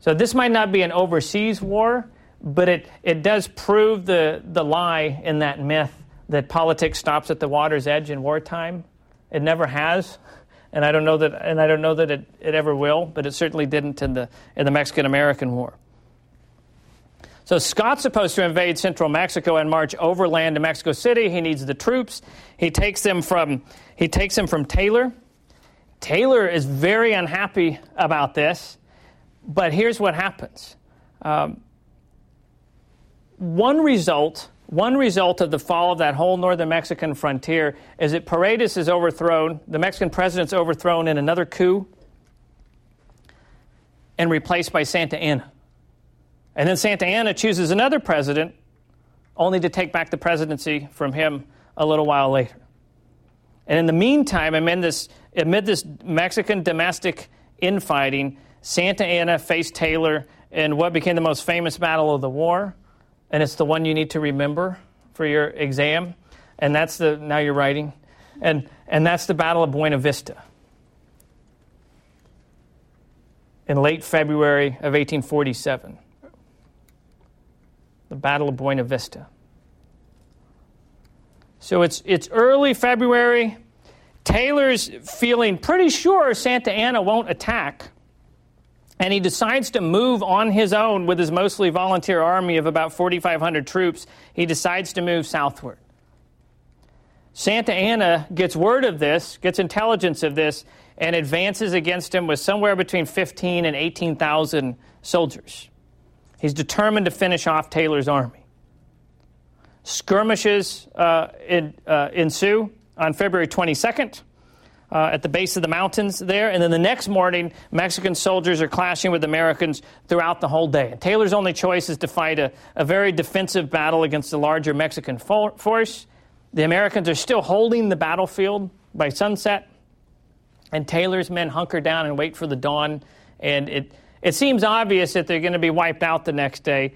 So this might not be an overseas war, but it, it does prove the, the lie in that myth that politics stops at the water's edge in wartime. It never has, and I don't know that, and I don't know that it, it ever will, but it certainly didn't in the, in the Mexican American War. So Scott's supposed to invade central Mexico and march overland to Mexico City. He needs the troops. He takes them from, he takes them from Taylor. Taylor is very unhappy about this, but here's what happens. Um, one result one result of the fall of that whole northern Mexican frontier is that Paredes is overthrown, the Mexican president's overthrown in another coup and replaced by Santa Anna. And then Santa Anna chooses another president, only to take back the presidency from him a little while later. And in the meantime, amid this, amid this Mexican domestic infighting, Santa Anna faced Taylor in what became the most famous battle of the war and it's the one you need to remember for your exam. And that's the, now you're writing, and, and that's the Battle of Buena Vista. In late February of 1847. The Battle of Buena Vista. So it's, it's early February. Taylor's feeling pretty sure Santa Anna won't attack and he decides to move on his own with his mostly volunteer army of about 4,500 troops. He decides to move southward. Santa Anna gets word of this, gets intelligence of this, and advances against him with somewhere between 15 and 18,000 soldiers. He's determined to finish off Taylor's army. Skirmishes uh, in, uh, ensue on February 22nd uh, at the base of the mountains there. And then the next morning, Mexican soldiers are clashing with Americans throughout the whole day. And Taylor's only choice is to fight a, a very defensive battle against the larger Mexican fo- force. The Americans are still holding the battlefield by sunset. And Taylor's men hunker down and wait for the dawn. And it, it seems obvious that they're going to be wiped out the next day.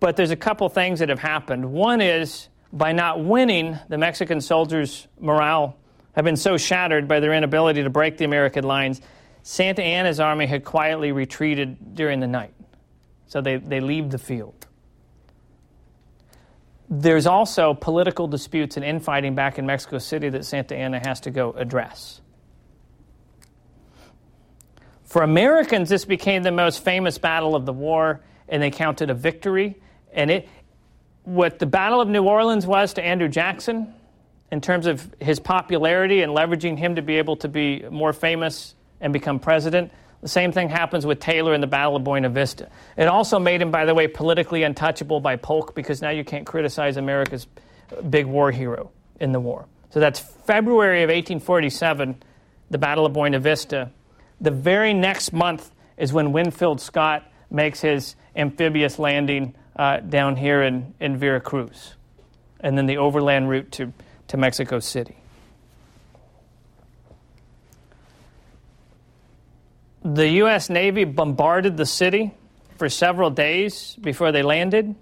But there's a couple things that have happened. One is by not winning, the Mexican soldiers' morale have been so shattered by their inability to break the American lines, Santa Anna's army had quietly retreated during the night. So they, they leave the field. There's also political disputes and infighting back in Mexico City that Santa Anna has to go address. For Americans, this became the most famous battle of the war, and they counted a victory. And it, what the Battle of New Orleans was to Andrew Jackson, in terms of his popularity and leveraging him to be able to be more famous and become president. The same thing happens with Taylor in the Battle of Buena Vista. It also made him, by the way, politically untouchable by Polk because now you can't criticize America's big war hero in the war. So that's February of 1847, the Battle of Buena Vista. The very next month is when Winfield Scott makes his amphibious landing uh, down here in, in Veracruz. And then the overland route to to Mexico City. the U.S. Navy bombarded the city for several days before they landed.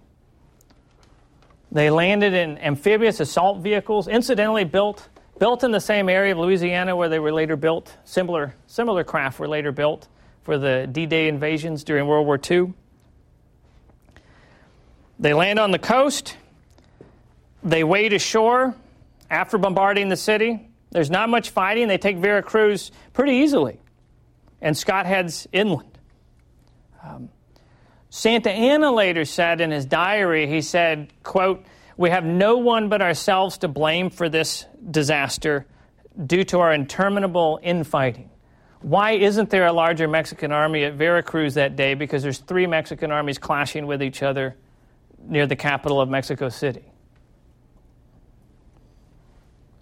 They landed in amphibious assault vehicles, incidentally built built in the same area of Louisiana where they were later built. Similar similar craft were later built for the D-Day invasions during World War II. They land on the coast. They wade ashore after bombarding the city. There's not much fighting. They take Veracruz pretty easily. And Scott heads inland. Um, Santa Anna later said in his diary, he said, quote, we have no one but ourselves to blame for this disaster due to our interminable infighting. Why isn't there a larger Mexican army at Veracruz that day? Because there's three Mexican armies clashing with each other near the capital of Mexico City.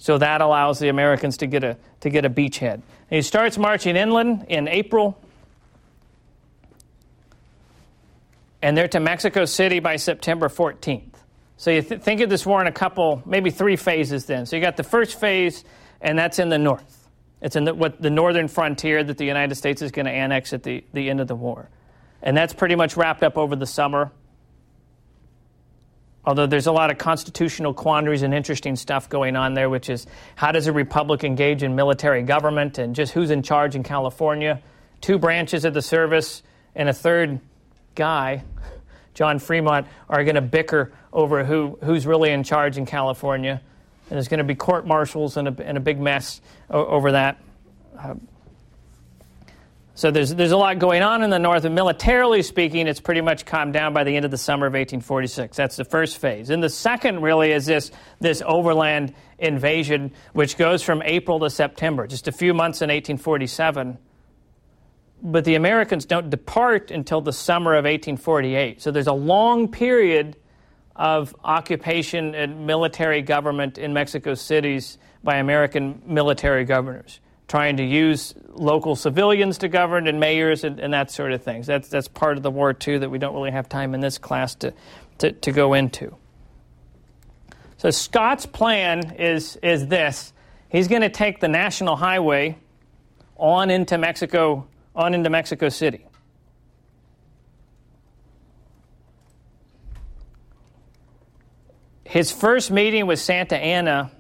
So that allows the Americans to get a, to get a beachhead. And he starts marching inland in April, and they're to Mexico City by September 14th. So you th- think of this war in a couple, maybe three phases then. So you got the first phase, and that's in the north. It's in the, what, the northern frontier that the United States is going to annex at the, the end of the war. And that's pretty much wrapped up over the summer although there's a lot of constitutional quandaries and interesting stuff going on there, which is how does a republic engage in military government and just who's in charge in California? Two branches of the service and a third guy, John Fremont, are going to bicker over who, who's really in charge in California. And there's going to be court martials and a, and a big mess over that. Uh, so there's, there's a lot going on in the north, and militarily speaking, it's pretty much calmed down by the end of the summer of 1846. That's the first phase. And the second really is this, this overland invasion, which goes from April to September, just a few months in 1847. But the Americans don't depart until the summer of 1848. So there's a long period of occupation and military government in Mexico cities by American military governors trying to use local civilians to govern and mayors and, and, that sort of things. That's, that's part of the war, too, that we don't really have time in this class to, to, to go into. So Scott's plan is, is this. He's going to take the national highway on into Mexico, on into Mexico City. His first meeting with Santa Anna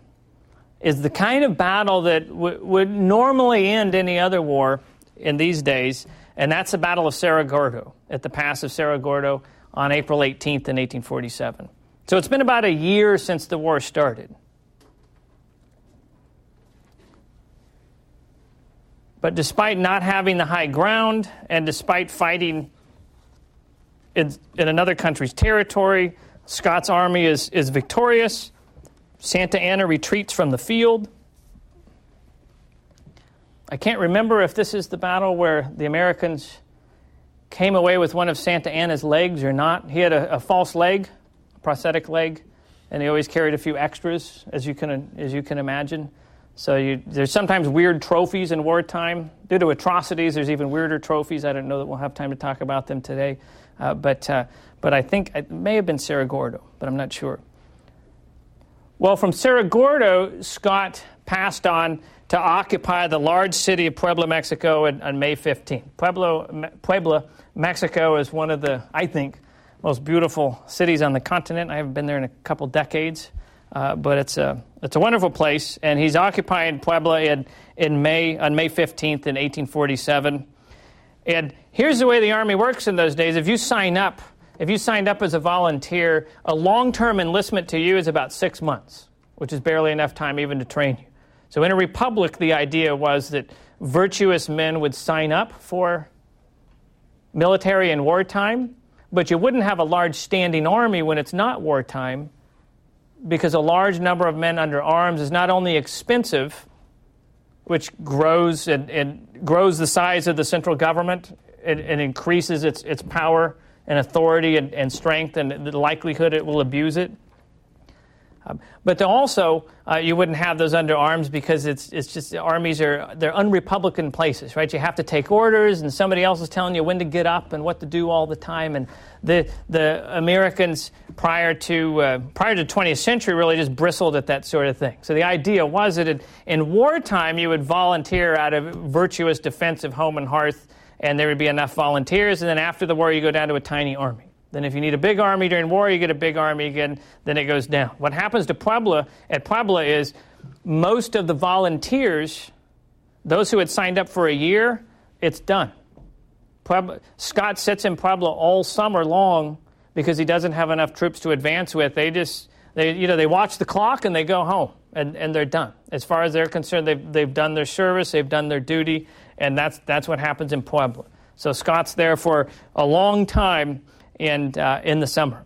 is the kind of battle that w- would normally end any other war in these days, and that's the Battle of Cerro Gordo at the Pass of Cerro Gordo on April 18th in 1847. So it's been about a year since the war started. But despite not having the high ground and despite fighting in, in another country's territory, Scott's army is, is victorious. Santa Anna retreats from the field. I can't remember if this is the battle where the Americans came away with one of Santa Anna's legs or not. He had a, a false leg, a prosthetic leg, and he always carried a few extras, as you can, as you can imagine. So you, there's sometimes weird trophies in wartime. Due to atrocities, there's even weirder trophies. I don't know that we'll have time to talk about them today. Uh, but, uh, but I think it may have been Cerro Gordo, but I'm not sure. Well, from Cerro Gordo, Scott passed on to occupy the large city of Puebla, Mexico on, on May 15. Pueblo, Puebla, Mexico is one of the, I think, most beautiful cities on the continent. I haven't been there in a couple decades, uh, but it's a, it's a wonderful place. And he's occupying Puebla in, in May, on May 15th in 1847. And here's the way the Army works in those days. If you sign up if you signed up as a volunteer, a long term enlistment to you is about six months, which is barely enough time even to train you. So, in a republic, the idea was that virtuous men would sign up for military in wartime, but you wouldn't have a large standing army when it's not wartime because a large number of men under arms is not only expensive, which grows and, and grows the size of the central government and, and increases its, its power and authority and, and strength and the likelihood it will abuse it. Um, but also, uh, you wouldn't have those under arms because it's, it's just armies are they're unrepublican places, right? You have to take orders, and somebody else is telling you when to get up and what to do all the time. And the the Americans prior to uh, prior to 20th century really just bristled at that sort of thing. So the idea was that in, in wartime you would volunteer out of virtuous defense of home and hearth and there would be enough volunteers. And then after the war, you go down to a tiny army. Then, if you need a big army during war, you get a big army again. Then it goes down. What happens to Puebla at Puebla is most of the volunteers, those who had signed up for a year, it's done. Puebla, Scott sits in Puebla all summer long because he doesn't have enough troops to advance with. They just, they, you know, they watch the clock and they go home and, and they're done. As far as they're concerned, they've, they've done their service, they've done their duty, and that's, that's what happens in Puebla. So Scott's there for a long time in, uh, in the summer.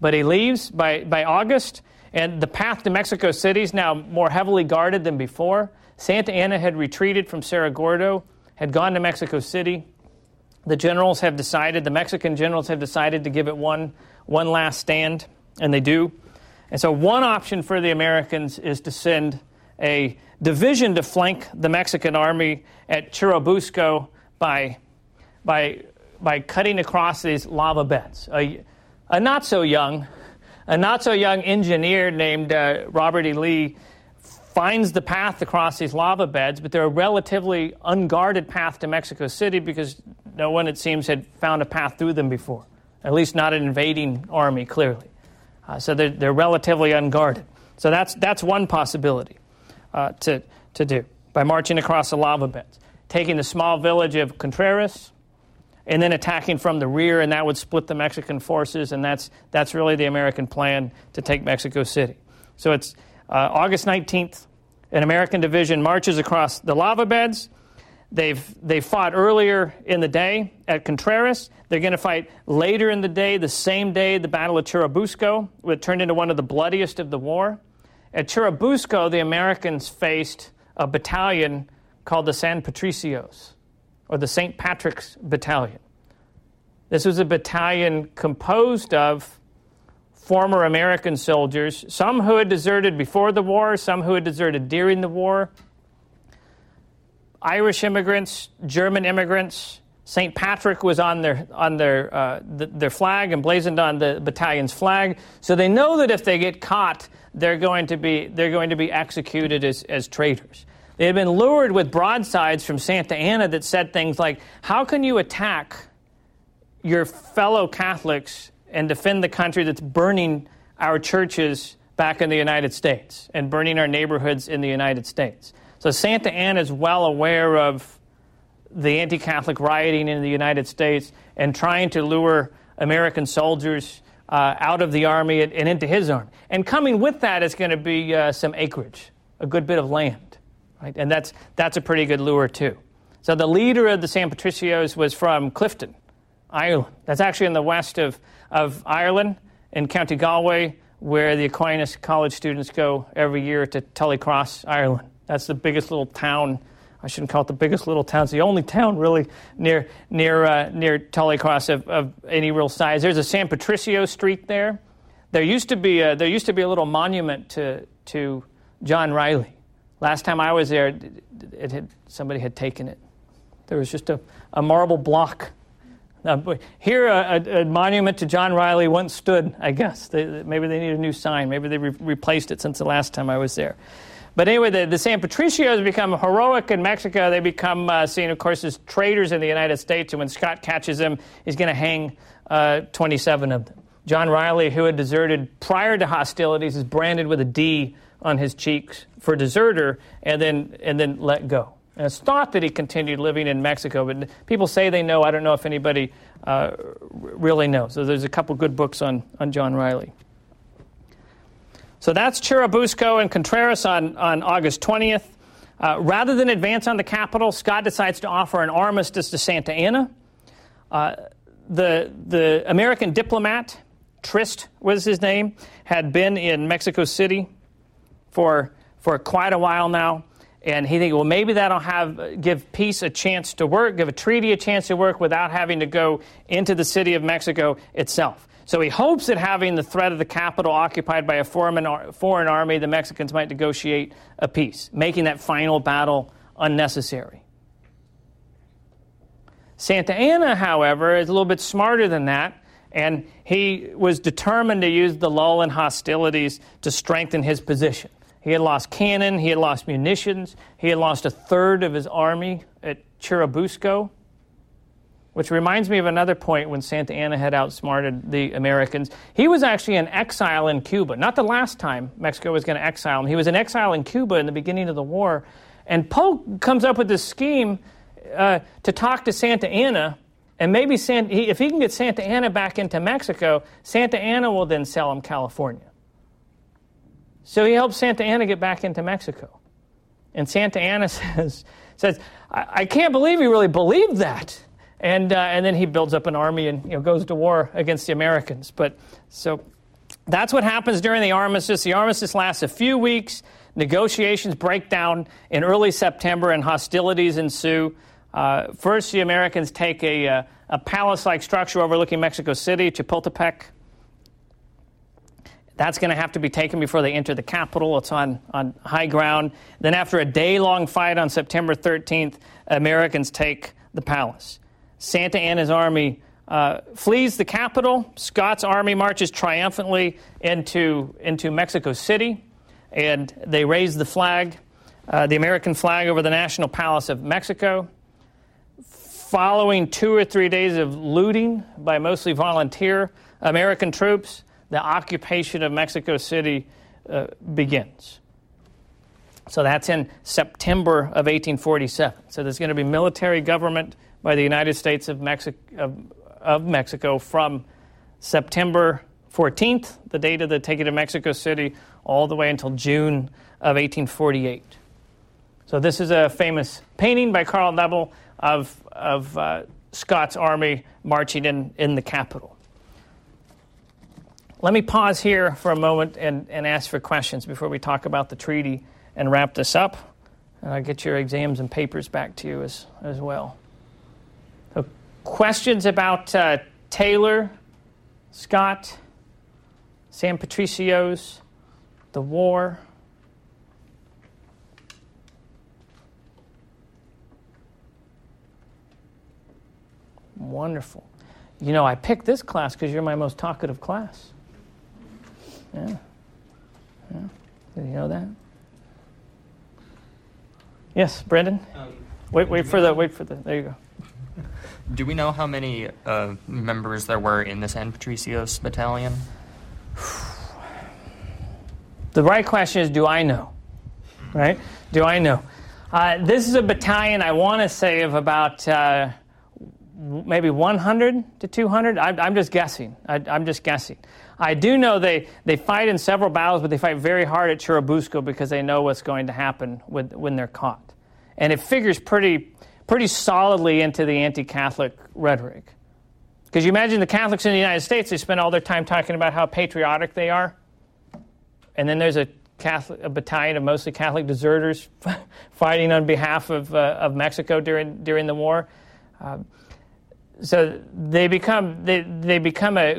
But he leaves by, by August, and the path to Mexico City is now more heavily guarded than before. Santa Anna had retreated from Cerro Gordo, had gone to Mexico City. The generals have decided, the Mexican generals have decided to give it one, one last stand, and they do. And so, one option for the Americans is to send a division to flank the Mexican army at Churubusco by, by, by cutting across these lava beds. A, a not so young, a not so young engineer named uh, Robert E. Lee finds the path across these lava beds, but they're a relatively unguarded path to Mexico City because no one, it seems, had found a path through them before. At least not an invading army, clearly. Uh, so they're, they're relatively unguarded. So that's, that's one possibility uh, to, to do by marching across the lava beds, taking the small village of Contreras, and then attacking from the rear, and that would split the Mexican forces, and that's, that's really the American plan to take Mexico City. So it's uh, August 19th, an American division marches across the lava beds. They've, they fought earlier in the day at Contreras. They're going to fight later in the day, the same day, the Battle of Churubusco, which turned into one of the bloodiest of the war. At Churubusco, the Americans faced a battalion called the San Patricios, or the St. Patrick's Battalion. This was a battalion composed of former American soldiers, some who had deserted before the war, some who had deserted during the war, Irish immigrants, German immigrants. St. Patrick was on their on their uh, the, their flag, emblazoned on the battalion's flag. So they know that if they get caught, they're going to be they're going to be executed as, as traitors. They had been lured with broadsides from Santa Anna that said things like, "How can you attack your fellow Catholics and defend the country that's burning our churches back in the United States and burning our neighborhoods in the United States?" So Santa Anna is well aware of the anti Catholic rioting in the United States and trying to lure American soldiers uh, out of the army and, into his army. And coming with that is going to be uh, some acreage, a good bit of land. Right? And that's, that's a pretty good lure, too. So the leader of the San Patricios was from Clifden, Ireland. That's actually in the west of, of Ireland in County Galway, where the Aquinas College students go every year to Tully Cross, Ireland. That's the biggest little town. I shouldn't call it the biggest little town. It's the only town really near near uh, near Tully Cross of, of, any real size. There's a San Patricio Street there. There used to be a, there used to be a little monument to to John Riley. Last time I was there, it had, somebody had taken it. There was just a, a marble block. Now, here, a, a, monument to John Riley once stood, I guess. They, maybe they need a new sign. Maybe they re- replaced it since the last time I was there. But anyway, the, the San Patricios become heroic in Mexico. They become uh, seen, of course, as traitors in the United States. And when Scott catches them, he's going to hang uh, 27 of them. John Riley, who had deserted prior to hostilities, is branded with a D on his cheeks for deserter and then, and then let go. And it's thought that he continued living in Mexico, but people say they know. I don't know if anybody uh, really knows. So there's a couple good books on, on John Riley. So that's Churubusco and Contreras on, on August 20th. Uh, rather than advance on the capital, Scott decides to offer an armistice to Santa Anna. Uh, the, the American diplomat, Trist was his name, had been in Mexico City for, for quite a while now. And he thinks, well, maybe that'll have give peace a chance to work, give a treaty a chance to work without having to go into the city of Mexico itself. So he hopes that having the threat of the capital occupied by a foreign, foreign army, the Mexicans might negotiate a peace, making that final battle unnecessary. Santa Anna, however, is a little bit smarter than that, and he was determined to use the lull in hostilities to strengthen his position. He had lost cannon, he had lost munitions, he had lost a third of his army at Churubusco. Which reminds me of another point when Santa Anna had outsmarted the Americans. He was actually in exile in Cuba, not the last time Mexico was going to exile him. He was in exile in Cuba in the beginning of the war. And Polk comes up with this scheme uh, to talk to Santa Anna. And maybe Santa, he, if he can get Santa Anna back into Mexico, Santa Anna will then sell him California. So he helps Santa Anna get back into Mexico. And Santa Anna says, says I, I can't believe he really believed that. And, uh, and then he builds up an army and you know, goes to war against the Americans. But so that's what happens during the armistice. The armistice lasts a few weeks. Negotiations break down in early September and hostilities ensue. Uh, first, the Americans take a, uh, a palace like structure overlooking Mexico City, Chapultepec. That's going to have to be taken before they enter the capital. It's on, on high ground. Then, after a day long fight on September 13th, Americans take the palace. Santa Anna's army uh, flees the capital. Scott's army marches triumphantly into, into Mexico City, and they raise the flag, uh, the American flag, over the National Palace of Mexico. Following two or three days of looting by mostly volunteer American troops, the occupation of Mexico City uh, begins. So that's in September of 1847. So there's going to be military government by the United States of, Mexi- of, of Mexico from September 14th, the date of the taking of Mexico City, all the way until June of 1848. So this is a famous painting by Carl Nebel of, of uh, Scott's army marching in, in the capital. Let me pause here for a moment and, and ask for questions before we talk about the treaty and wrap this up. And I'll get your exams and papers back to you as, as well. Questions about uh, Taylor, Scott, San Patricios, the war? Wonderful. You know, I picked this class because you're my most talkative class. Yeah. yeah. Did you know that? Yes, Brendan. Um, wait, wait for the. Wait for the. There you go. Do we know how many uh, members there were in the San Patricios battalion? The right question is, do I know? Right? Do I know? Uh, this is a battalion. I want to say of about uh, maybe 100 to 200. I, I'm, just guessing. I, I'm just guessing. I do know they, they fight in several battles, but they fight very hard at Churubusco because they know what's going to happen with, when they're caught. And it figures pretty, pretty solidly into the anti Catholic rhetoric. Because you imagine the Catholics in the United States, they spend all their time talking about how patriotic they are. And then there's a, Catholic, a battalion of mostly Catholic deserters fighting on behalf of, uh, of Mexico during, during the war. Uh, so they become they, they become a,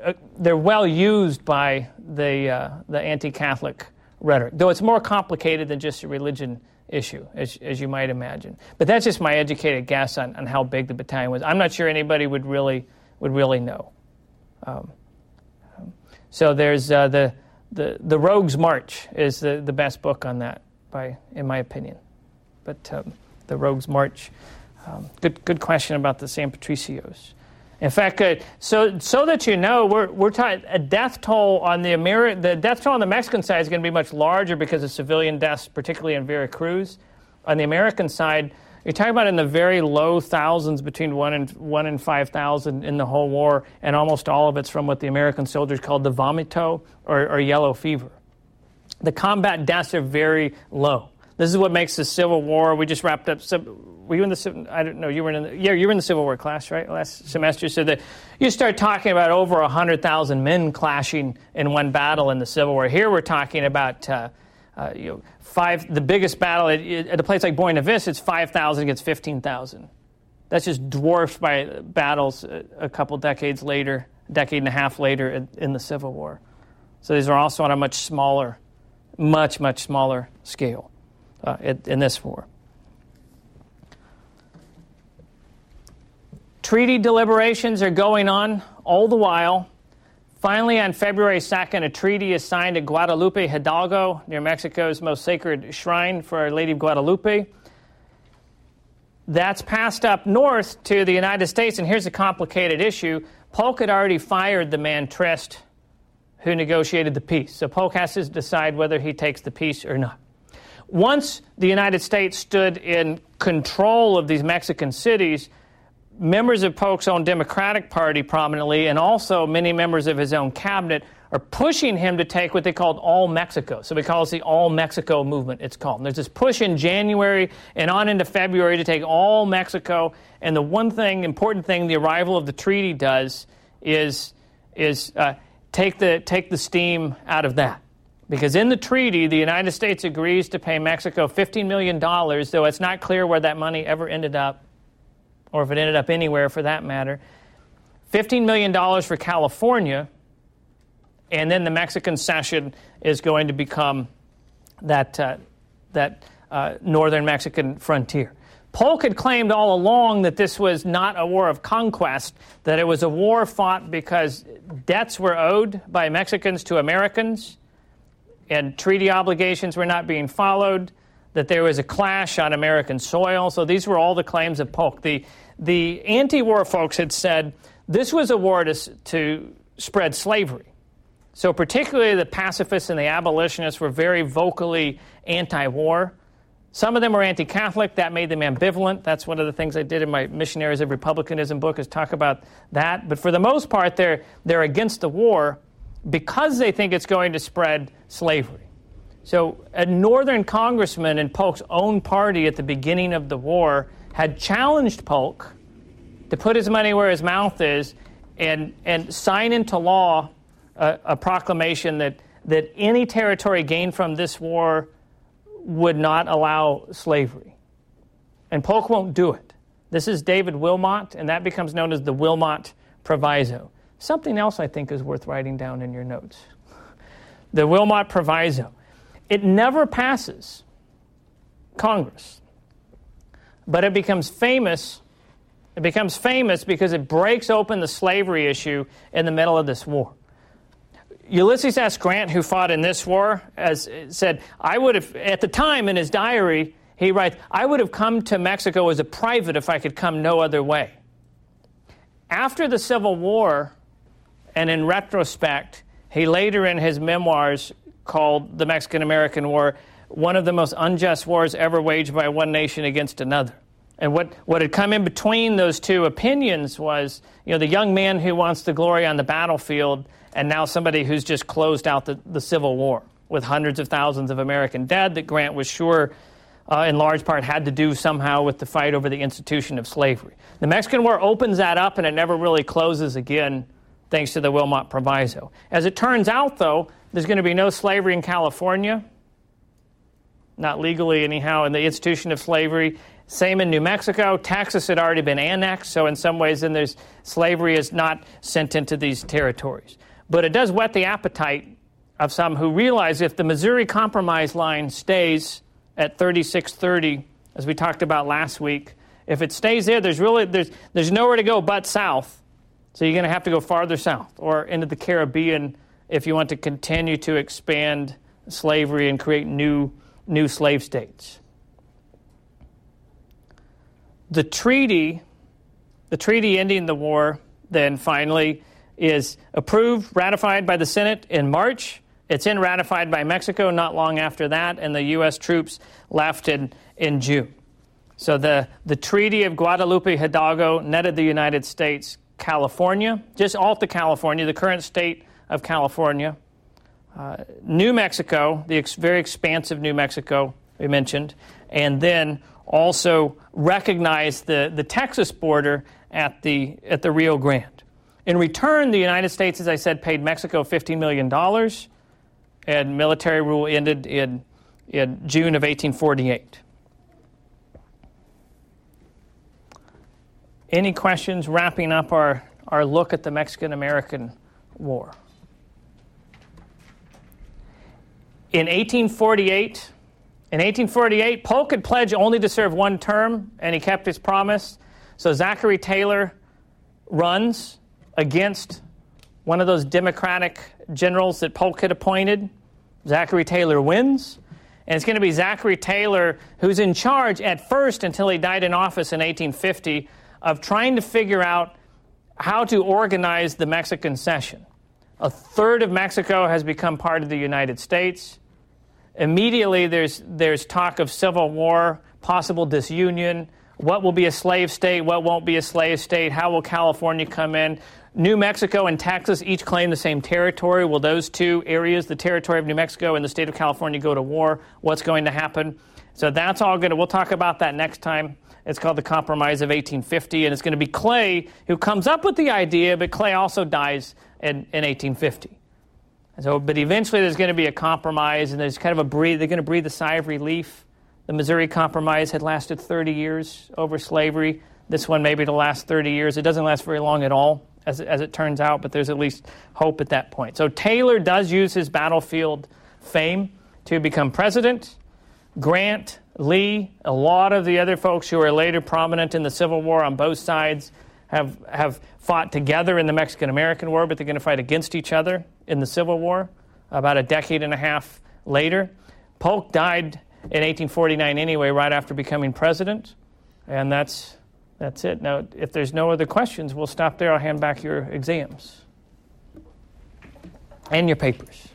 a they're well used by the uh, the anti-Catholic rhetoric, though it's more complicated than just a religion issue, as, as you might imagine. But that's just my educated guess on, on how big the battalion was. I'm not sure anybody would really would really know. Um, so there's uh, the, the the Rogues March is the, the best book on that, by in my opinion. But um, the Rogues March. Um, good, good question about the San Patricios. In fact, uh, so so that you know, we're we're talking a death toll on the Ameri- the death toll on the Mexican side is going to be much larger because of civilian deaths, particularly in Veracruz. On the American side, you're talking about in the very low thousands, between one and one and five thousand in the whole war, and almost all of it's from what the American soldiers called the vomito or, or yellow fever. The combat deaths are very low. This is what makes the Civil War. We just wrapped up. Were you in the? I don't know. You were in. The, yeah, you were in the Civil War class, right? Last semester. So that you start talking about over hundred thousand men clashing in one battle in the Civil War. Here we're talking about. Uh, uh, you know, five. The biggest battle at, at a place like Buena Vista, it's five thousand against fifteen thousand. That's just dwarfed by battles a, couple decades later, decade and a half later in, in the Civil War. So these are also on a much smaller, much much smaller scale uh, in this war. Treaty deliberations are going on all the while. Finally, on February 2nd, a treaty is signed at Guadalupe Hidalgo, near Mexico's most sacred shrine for Our Lady of Guadalupe. that's passed up north to the United States, and here's a complicated issue. Polk had already fired the man Trist who negotiated the peace. So Polk has to decide whether he takes the peace or not. Once the United States stood in control of these Mexican cities, members of Polk's own Democratic Party prominently, and also many members of his own cabinet, are pushing him to take what they called All Mexico. So he calls the All Mexico movement, it's called. And there's this push in January and on into February to take all Mexico. And the one thing, important thing, the arrival of the treaty does is, is uh, take, the, take the steam out of that. Because in the treaty, the United States agrees to pay Mexico $15 million, though it's not clear where that money ever ended up, or if it ended up anywhere for that matter. $15 million for California, and then the Mexican cession is going to become that, uh, that uh, northern Mexican frontier. Polk had claimed all along that this was not a war of conquest, that it was a war fought because debts were owed by Mexicans to Americans and treaty obligations were not being followed, that there was a clash on American soil. So these were all the claims of Polk. The, the anti war folks had said this was a war to, to spread slavery. So, particularly the pacifists and the abolitionists were very vocally anti war. Some of them were anti Catholic. That made them ambivalent. That's one of the things I did in my Missionaries of Republicanism book, is talk about that. But for the most part, they're, they're against the war because they think it's going to spread slavery. So, a northern congressman in Polk's own party at the beginning of the war had challenged Polk to put his money where his mouth is and, and sign into law a, a proclamation that, that any territory gained from this war would not allow slavery. And Polk won't do it. This is David Wilmot, and that becomes known as the Wilmot Proviso. Something else I think is worth writing down in your notes. The Wilmot Proviso. It never passes Congress, but it becomes famous. It becomes famous because it breaks open the slavery issue in the middle of this war. Ulysses S. Grant, who fought in this war, as said, I would have, at the time in his diary, he writes, I would have come to Mexico as a private if I could come no other way. After the Civil War, and in retrospect, he later in his memoirs called the Mexican American War one of the most unjust wars ever waged by one nation against another. And what, what had come in between those two opinions was, you know, the young man who wants the glory on the battlefield and now somebody who's just closed out the, the Civil War with hundreds of thousands of American dead that Grant was sure, uh, in large part, had to do somehow with the fight over the institution of slavery. The Mexican War opens that up and it never really closes again thanks to the Wilmot Proviso. As it turns out, though, there's going to be no slavery in California, not legally anyhow, in the institution of slavery. Same in New Mexico. Texas had already been annexed, so in some ways, then there's slavery is not sent into these territories. But it does whet the appetite of some who realize if the Missouri Compromise line stays at 3630, as we talked about last week, if it stays there, there's really there's, there's nowhere to go but south. So you're going to have to go farther south or into the Caribbean if you want to continue to expand slavery and create new, new slave states. The treaty, the treaty ending the war, then finally is approved, ratified by the Senate in March. It's in ratified by Mexico not long after that, and the U.S. troops left in, in June. So the, the Treaty of Guadalupe Hidalgo netted the United States California, just off the California, the current state of California, uh, New Mexico, the ex- very expansive New Mexico we mentioned, and then also recognized the, the Texas border at the, at the Rio Grande. In return, the United States, as I said, paid Mexico $15 million, and military rule ended in, in June of 1848. Any questions wrapping up our, our look at the Mexican American War? In 1848, in 1848, Polk had pledged only to serve one term, and he kept his promise. So Zachary Taylor runs against one of those Democratic generals that Polk had appointed. Zachary Taylor wins. And it's going to be Zachary Taylor who's in charge at first until he died in office in 1850 of trying to figure out how to organize the Mexican cession. A third of Mexico has become part of the United States. Immediately, there's, there's talk of civil war, possible disunion. What will be a slave state? What won't be a slave state? How will California come in? New Mexico and Texas each claim the same territory. Will those two areas, the territory of New Mexico and the state of California, go to war? What's going to happen? So that's all good. We'll talk about that next time. It's called the Compromise of 1850, and it's going to be Clay who comes up with the idea, but Clay also dies in, in 1850. So, but eventually there's going to be a compromise, and there's kind of a breathe. They're going to breathe a sigh of relief. The Missouri Compromise had lasted 30 years over slavery. This one maybe to last 30 years. It doesn't last very long at all, as, as it turns out, but there's at least hope at that point. So Taylor does use his battlefield fame to become president. Grant, Lee, a lot of the other folks who are later prominent in the Civil War on both sides have, have fought together in the Mexican American War, but they're going to fight against each other in the Civil War about a decade and a half later. Polk died in 1849 anyway, right after becoming president, and that's, that's it. Now, if there's no other questions, we'll stop there. I'll hand back your exams and your papers.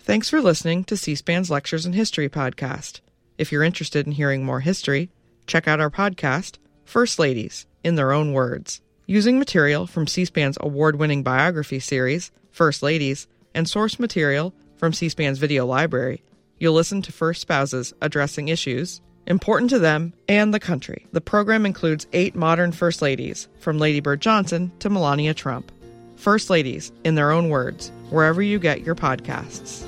Thanks for listening to C SPAN's Lectures in History podcast. If you're interested in hearing more history, check out our podcast, First Ladies, in their own words. Using material from C SPAN's award winning biography series, First Ladies, and source material from C SPAN's video library, you'll listen to first spouses addressing issues important to them and the country. The program includes eight modern First Ladies, from Lady Bird Johnson to Melania Trump. First Ladies, in their own words, wherever you get your podcasts.